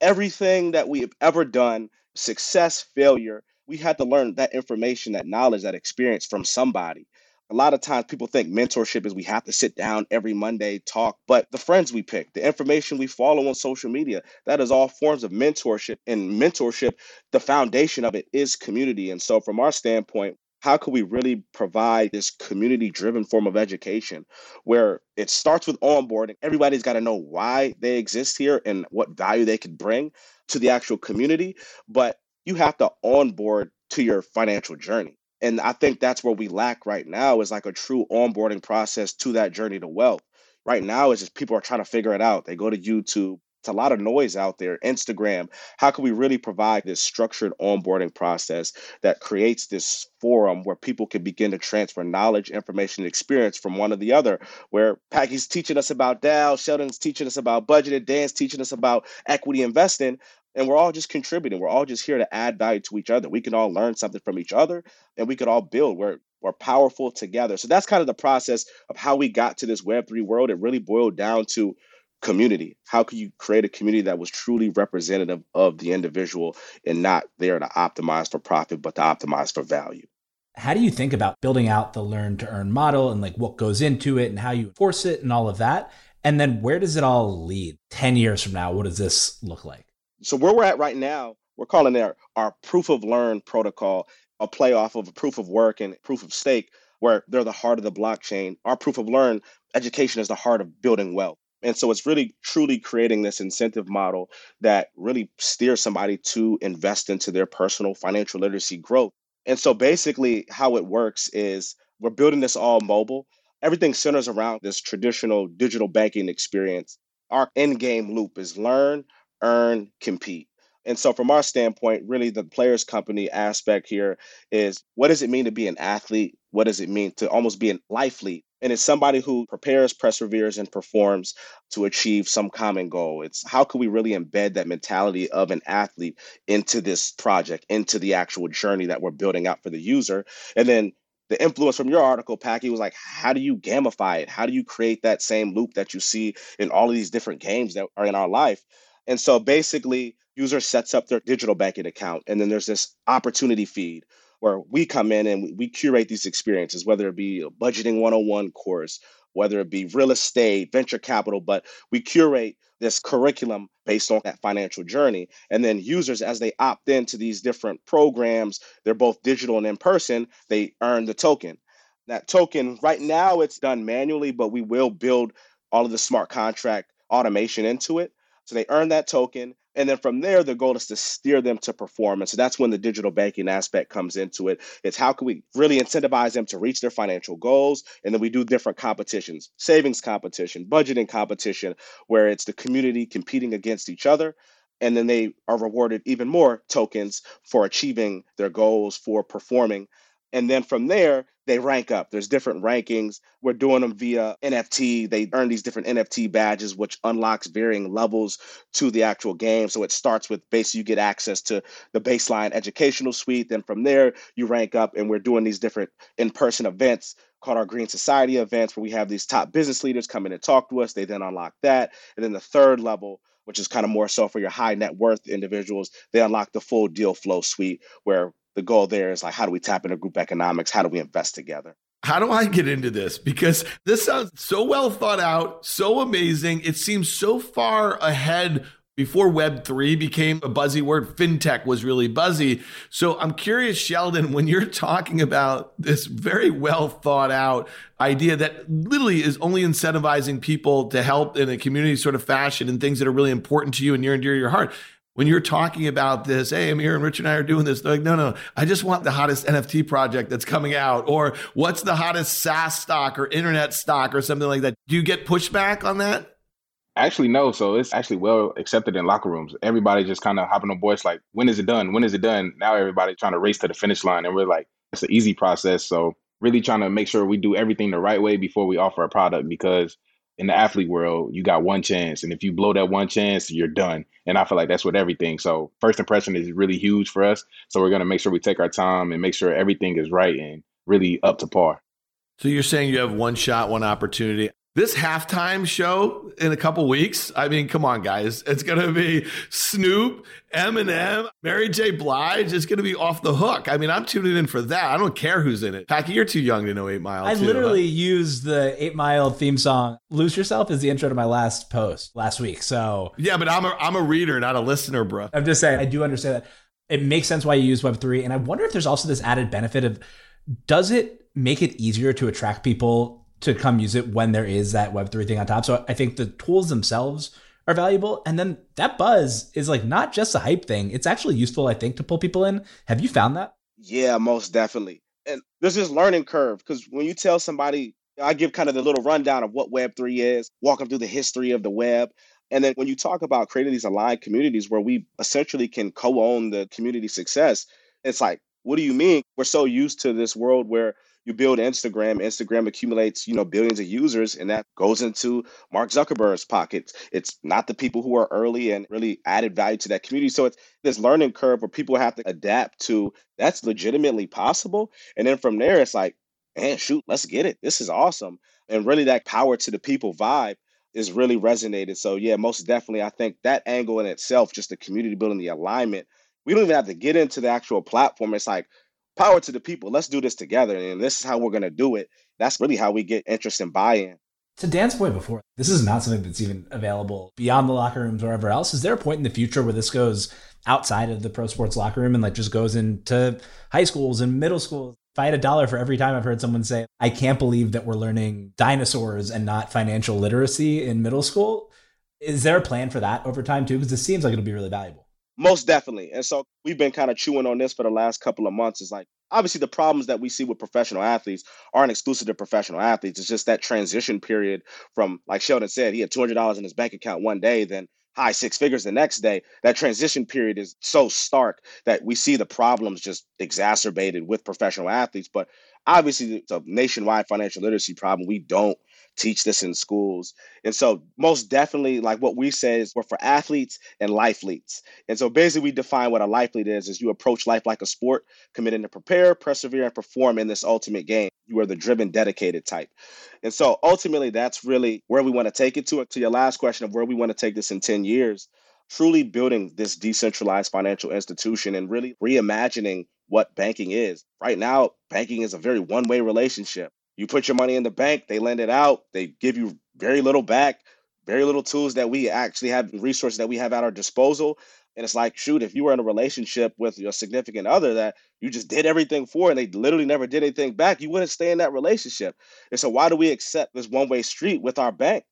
Everything that we have ever done, success, failure, we had to learn that information, that knowledge, that experience from somebody a lot of times people think mentorship is we have to sit down every Monday, talk, but the friends we pick, the information we follow on social media, that is all forms of mentorship. And mentorship, the foundation of it is community. And so, from our standpoint, how can we really provide this community driven form of education where it starts with onboarding? Everybody's got to know why they exist here and what value they can bring to the actual community. But you have to onboard to your financial journey And I think that's where we lack right now is like a true onboarding process to that journey to wealth. Right now, it's just people are trying to figure it out. They go to YouTube, it's a lot of noise out there. Instagram, how can we really provide this structured onboarding process that creates this forum where people can begin to transfer knowledge, information, experience from one to the other? Where Packy's teaching us about DAO, Sheldon's teaching us about budgeting, Dan's teaching us about equity investing and we're all just contributing. We're all just here to add value to each other. We can all learn something from each other, and we could all build. We're we're powerful together. So that's kind of the process of how we got to this Web three world. It really boiled down to community. How can you create a community that was truly representative of the individual and not there to optimize for profit, but to optimize for value? How do you think about building out the learn to earn model and like what goes into it and how you enforce it and all of that? And then where does it all lead 10 years from now? What does this look like? So where we're at right now, we're calling our, our proof of learn protocol a play off of proof of work and proof of stake, where they're the heart of the blockchain. Our proof of learn education is the heart of building wealth. And so it's really truly creating this incentive model that really steers somebody to invest into their personal financial literacy growth. And so basically, how it works is we're building this all mobile. Everything centers around this traditional digital banking experience. Our end game loop is learn, earn, compete. And so, from our standpoint, really the players company aspect here is what does it mean to be an athlete? What does it mean to almost be an lifelead? And it's somebody who prepares, perseveres, and performs to achieve some common goal. It's how can we really embed that mentality of an athlete into this project, into the actual journey that we're building out for the user? And then the influence from your article, Packy, was like, how do you gamify it? How do you create that same loop that you see in all of these different games that are in our life? And so basically, user sets up their digital banking account, and then there's this opportunity feed where we come in and we curate these experiences, whether it be a budgeting 101 course, whether it be real estate, venture capital, but we curate this curriculum based on that financial journey. And then users, as they opt into these different programs, they're both digital and in person, they earn the token. That token, right now, it's done manually, but we will build all of the smart contract automation into it. So they earn that token. And then from there, the goal is to steer them to performance. So that's when the digital banking aspect comes into it. It's how can we really incentivize them to reach their financial goals? And then we do different competitions, savings competition, budgeting competition, where it's the community competing against each other. And then they are rewarded even more tokens for achieving their goals, for performing. And then from there, they rank up. There's different rankings. We're doing them via NFT. They earn these different NFT badges, which unlocks varying levels to the actual game. So it starts with basically you get access to the baseline educational suite. Then from there, you rank up, and we're doing these different in person events called our Green Society events, where we have these top business leaders come in and talk to us. They then unlock that. And then the third level, which is kind of more so for your high net worth individuals, they unlock the full deal flow suite where the goal there is like how do we tap into group economics how do we invest together how do I get into this? Because this sounds so well thought out, so amazing. It seems so far ahead before Web3 became a buzzy word. FinTech was really buzzy. So I'm curious, Sheldon, when you're talking about this very well thought out idea that literally is only incentivizing people to help in a community sort of fashion and things that are really important to you and near and dear to your heart when you're talking about this, hey, I'm here and Rich and I are doing this. They're like, no, no, I just want the hottest NFT project that's coming out, or what's the hottest SaaS stock or internet stock or something like that. Do you get pushback on that? Actually, no. So it's actually well accepted in locker rooms. Everybody just kind of hopping on boards like, when is it done? When is it done? Now everybody trying to race to the finish line. And we're like, it's an easy process. So really trying to make sure we do everything the right way before we offer a product because in the athlete world, you got one chance. And if you blow that one chance, you're done. And I feel like that's with everything. So first impression is really huge for us. So we're gonna make sure we take our time and make sure everything is right and really up to par. So you're saying you have one shot, one opportunity. This halftime show in a couple weeks. I mean, come on, guys. It's going to be Snoop, Eminem, Mary J. Blige. It's going to be off the hook. I mean, I'm tuning in for that. I don't care who's in it. Packy, you're too young to know Eight Mile. I too, literally huh? used the Eight Mile theme song "Lose Yourself" as the intro to my last post last week. So yeah, but I'm a I'm a reader, not a listener, bro. I'm just saying I do understand that it makes sense why you use Web three, and I wonder if there's also this added benefit of does it make it easier to attract people to come use it when there is that Web3 thing on top. So I think the tools themselves are valuable. And then that buzz is like not just a hype thing, it's actually useful, I think, to pull people in. Have you found that? Yeah, most definitely. And there's this learning curve because when you tell somebody, I give kind of the little rundown of what Web3 is, walk them through the history of the web. And then when you talk about creating these aligned communities where we essentially can co own the community success, it's like, what do you mean? We're so used to this world where you build Instagram, Instagram accumulates, you know, billions of users, and that goes into Mark Zuckerberg's pockets. It's not the people who are early and really added value to that community. So it's this learning curve where people have to adapt to that's legitimately possible. And then from there, it's like, man, shoot, let's get it. This is awesome. And really that power to the people vibe is really resonated. So yeah, most definitely, I think that angle in itself, just the community building, the alignment. We don't even have to get into the actual platform. It's like power to the people. Let's do this together. And this is how we're going to do it. That's really how we get interest and buy in. To Dan's point before, this is not something that's even available beyond the locker rooms or wherever else. Is there a point in the future where this goes outside of the pro sports locker room and like just goes into high schools and middle schools? If I had a dollar for every time I've heard someone say, I can't believe that we're learning dinosaurs and not financial literacy in middle school, is there a plan for that over time too? Because this seems like it'll be really valuable. Most definitely. And so we've been kind of chewing on this for the last couple of months. Is like obviously the problems that we see with professional athletes aren't exclusive to professional athletes. It's just that transition period from, like Sheldon said, he had $200 in his bank account one day, then high six figures the next day. That transition period is so stark that we see the problems just exacerbated with professional athletes. But obviously, it's a nationwide financial literacy problem. We don't teach this in schools. And so, most definitely, like what we say is we're for athletes and life leads. And so, basically, we define what a life lead is: is you approach life like a sport, committing to prepare, persevere, and perform in this ultimate game. You are the driven, dedicated type. And so, ultimately, that's really where we want to take it to. To your last question of where we want to take this in ten years, truly building this decentralized financial institution and really reimagining what banking is. Right now, banking is a very one way relationship. You put your money in the bank, they lend it out, they give you very little back, very little tools that we actually have, resources that we have at our disposal. And it's like, shoot, if you were in a relationship with your significant other that you just did everything for and they literally never did anything back, you wouldn't stay in that relationship. And so, why do we accept this one way street with our bank?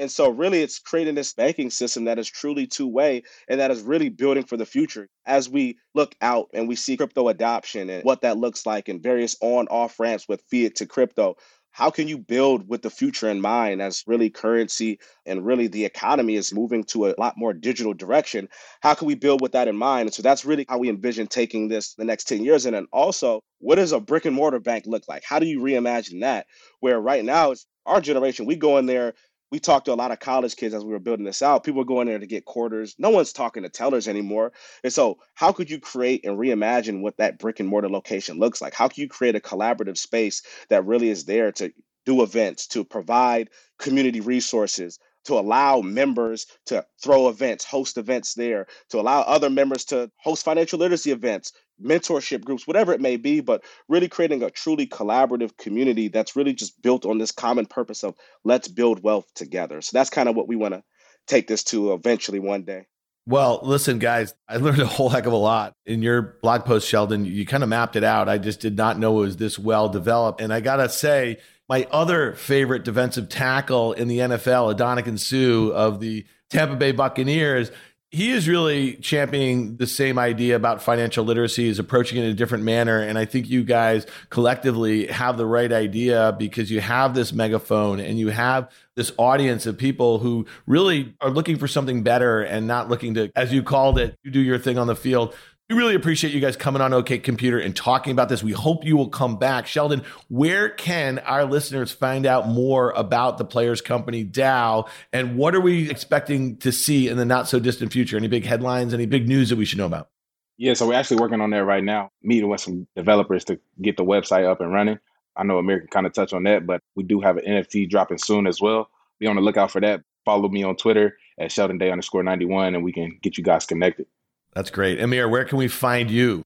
And so, really, it's creating this banking system that is truly two way and that is really building for the future. As we look out and we see crypto adoption and what that looks like and various on off ramps with fiat to crypto, how can you build with the future in mind as really currency and really the economy is moving to a lot more digital direction? How can we build with that in mind? And so that's really how we envision taking this the next 10 years. And then also, what does a brick and mortar bank look like? How do you reimagine that? Where right now, it's our generation, we go in there we talked to a lot of college kids as we were building this out. People going there to get quarters. No one's talking to tellers anymore. And so, how could you create and reimagine what that brick and mortar location looks like? How can you create a collaborative space that really is there to do events, to provide community resources, to allow members to throw events, host events there, to allow other members to host financial literacy events, mentorship groups, whatever it may be, but really creating a truly collaborative community that's really just built on this common purpose of let's build wealth together. So that's kind of what we want to take this to eventually one day. Well, listen, guys, I learned a whole heck of a lot in your blog post, Sheldon. You kind of mapped it out. I just did not know it was this well developed. And I got to say, my other favorite defensive tackle in the NFL, Ndamukong Suh of the Tampa Bay Buccaneers, he is really championing the same idea about financial literacy, is approaching it in a different manner. And I think you guys collectively have the right idea because you have this megaphone and you have this audience of people who really are looking for something better and not looking to, as you called it, you do your thing on the field, we really appreciate you guys coming on OK Computer and talking about this. We hope you will come back. Sheldon, where can our listeners find out more about the Players Company DAO and what are we expecting to see in the not so distant future? Any big headlines, any big news that we should know about? Yeah, so we're actually working on that right now, meeting with some developers to get the website up and running. I know American kind of touch on that, but we do have an NFT dropping soon as well. Be on the lookout for that. Follow me on Twitter at Sheldon Day underscore 91 and we can get you guys connected. That's great. Amir, where can we find you?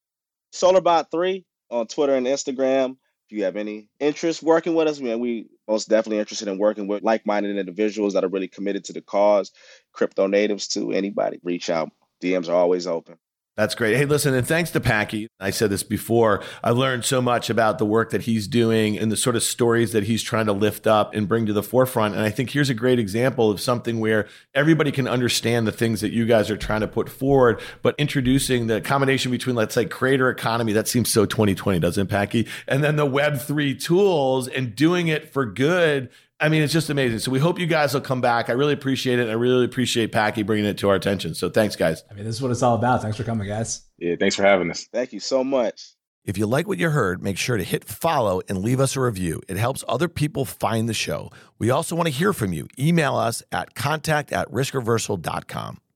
SolarBot3 on Twitter and Instagram. If you have any interest working with us, man, we most definitely interested in working with like-minded individuals that are really committed to the cause, crypto natives to anybody. Reach out. DMs are always open. That's great. Hey, listen, and thanks to Packy. I said this before. I've learned so much about the work that he's doing and the sort of stories that he's trying to lift up and bring to the forefront. And I think here's a great example of something where everybody can understand the things that you guys are trying to put forward, but introducing the combination between, let's say, creator economy, that seems so 2020, doesn't it, Packy? And then the Web3 tools and doing it for good I mean, it's just amazing. So we hope you guys will come back. I really appreciate it. I really appreciate Packy bringing it to our attention. So thanks, guys. I mean, this is what it's all about. Thanks for coming, guys. Yeah, thanks for having us. Thank you so much. If you like what you heard, make sure to hit follow and leave us a review. It helps other people find the show. We also want to hear from you. Email us at contact at riskreversal.com.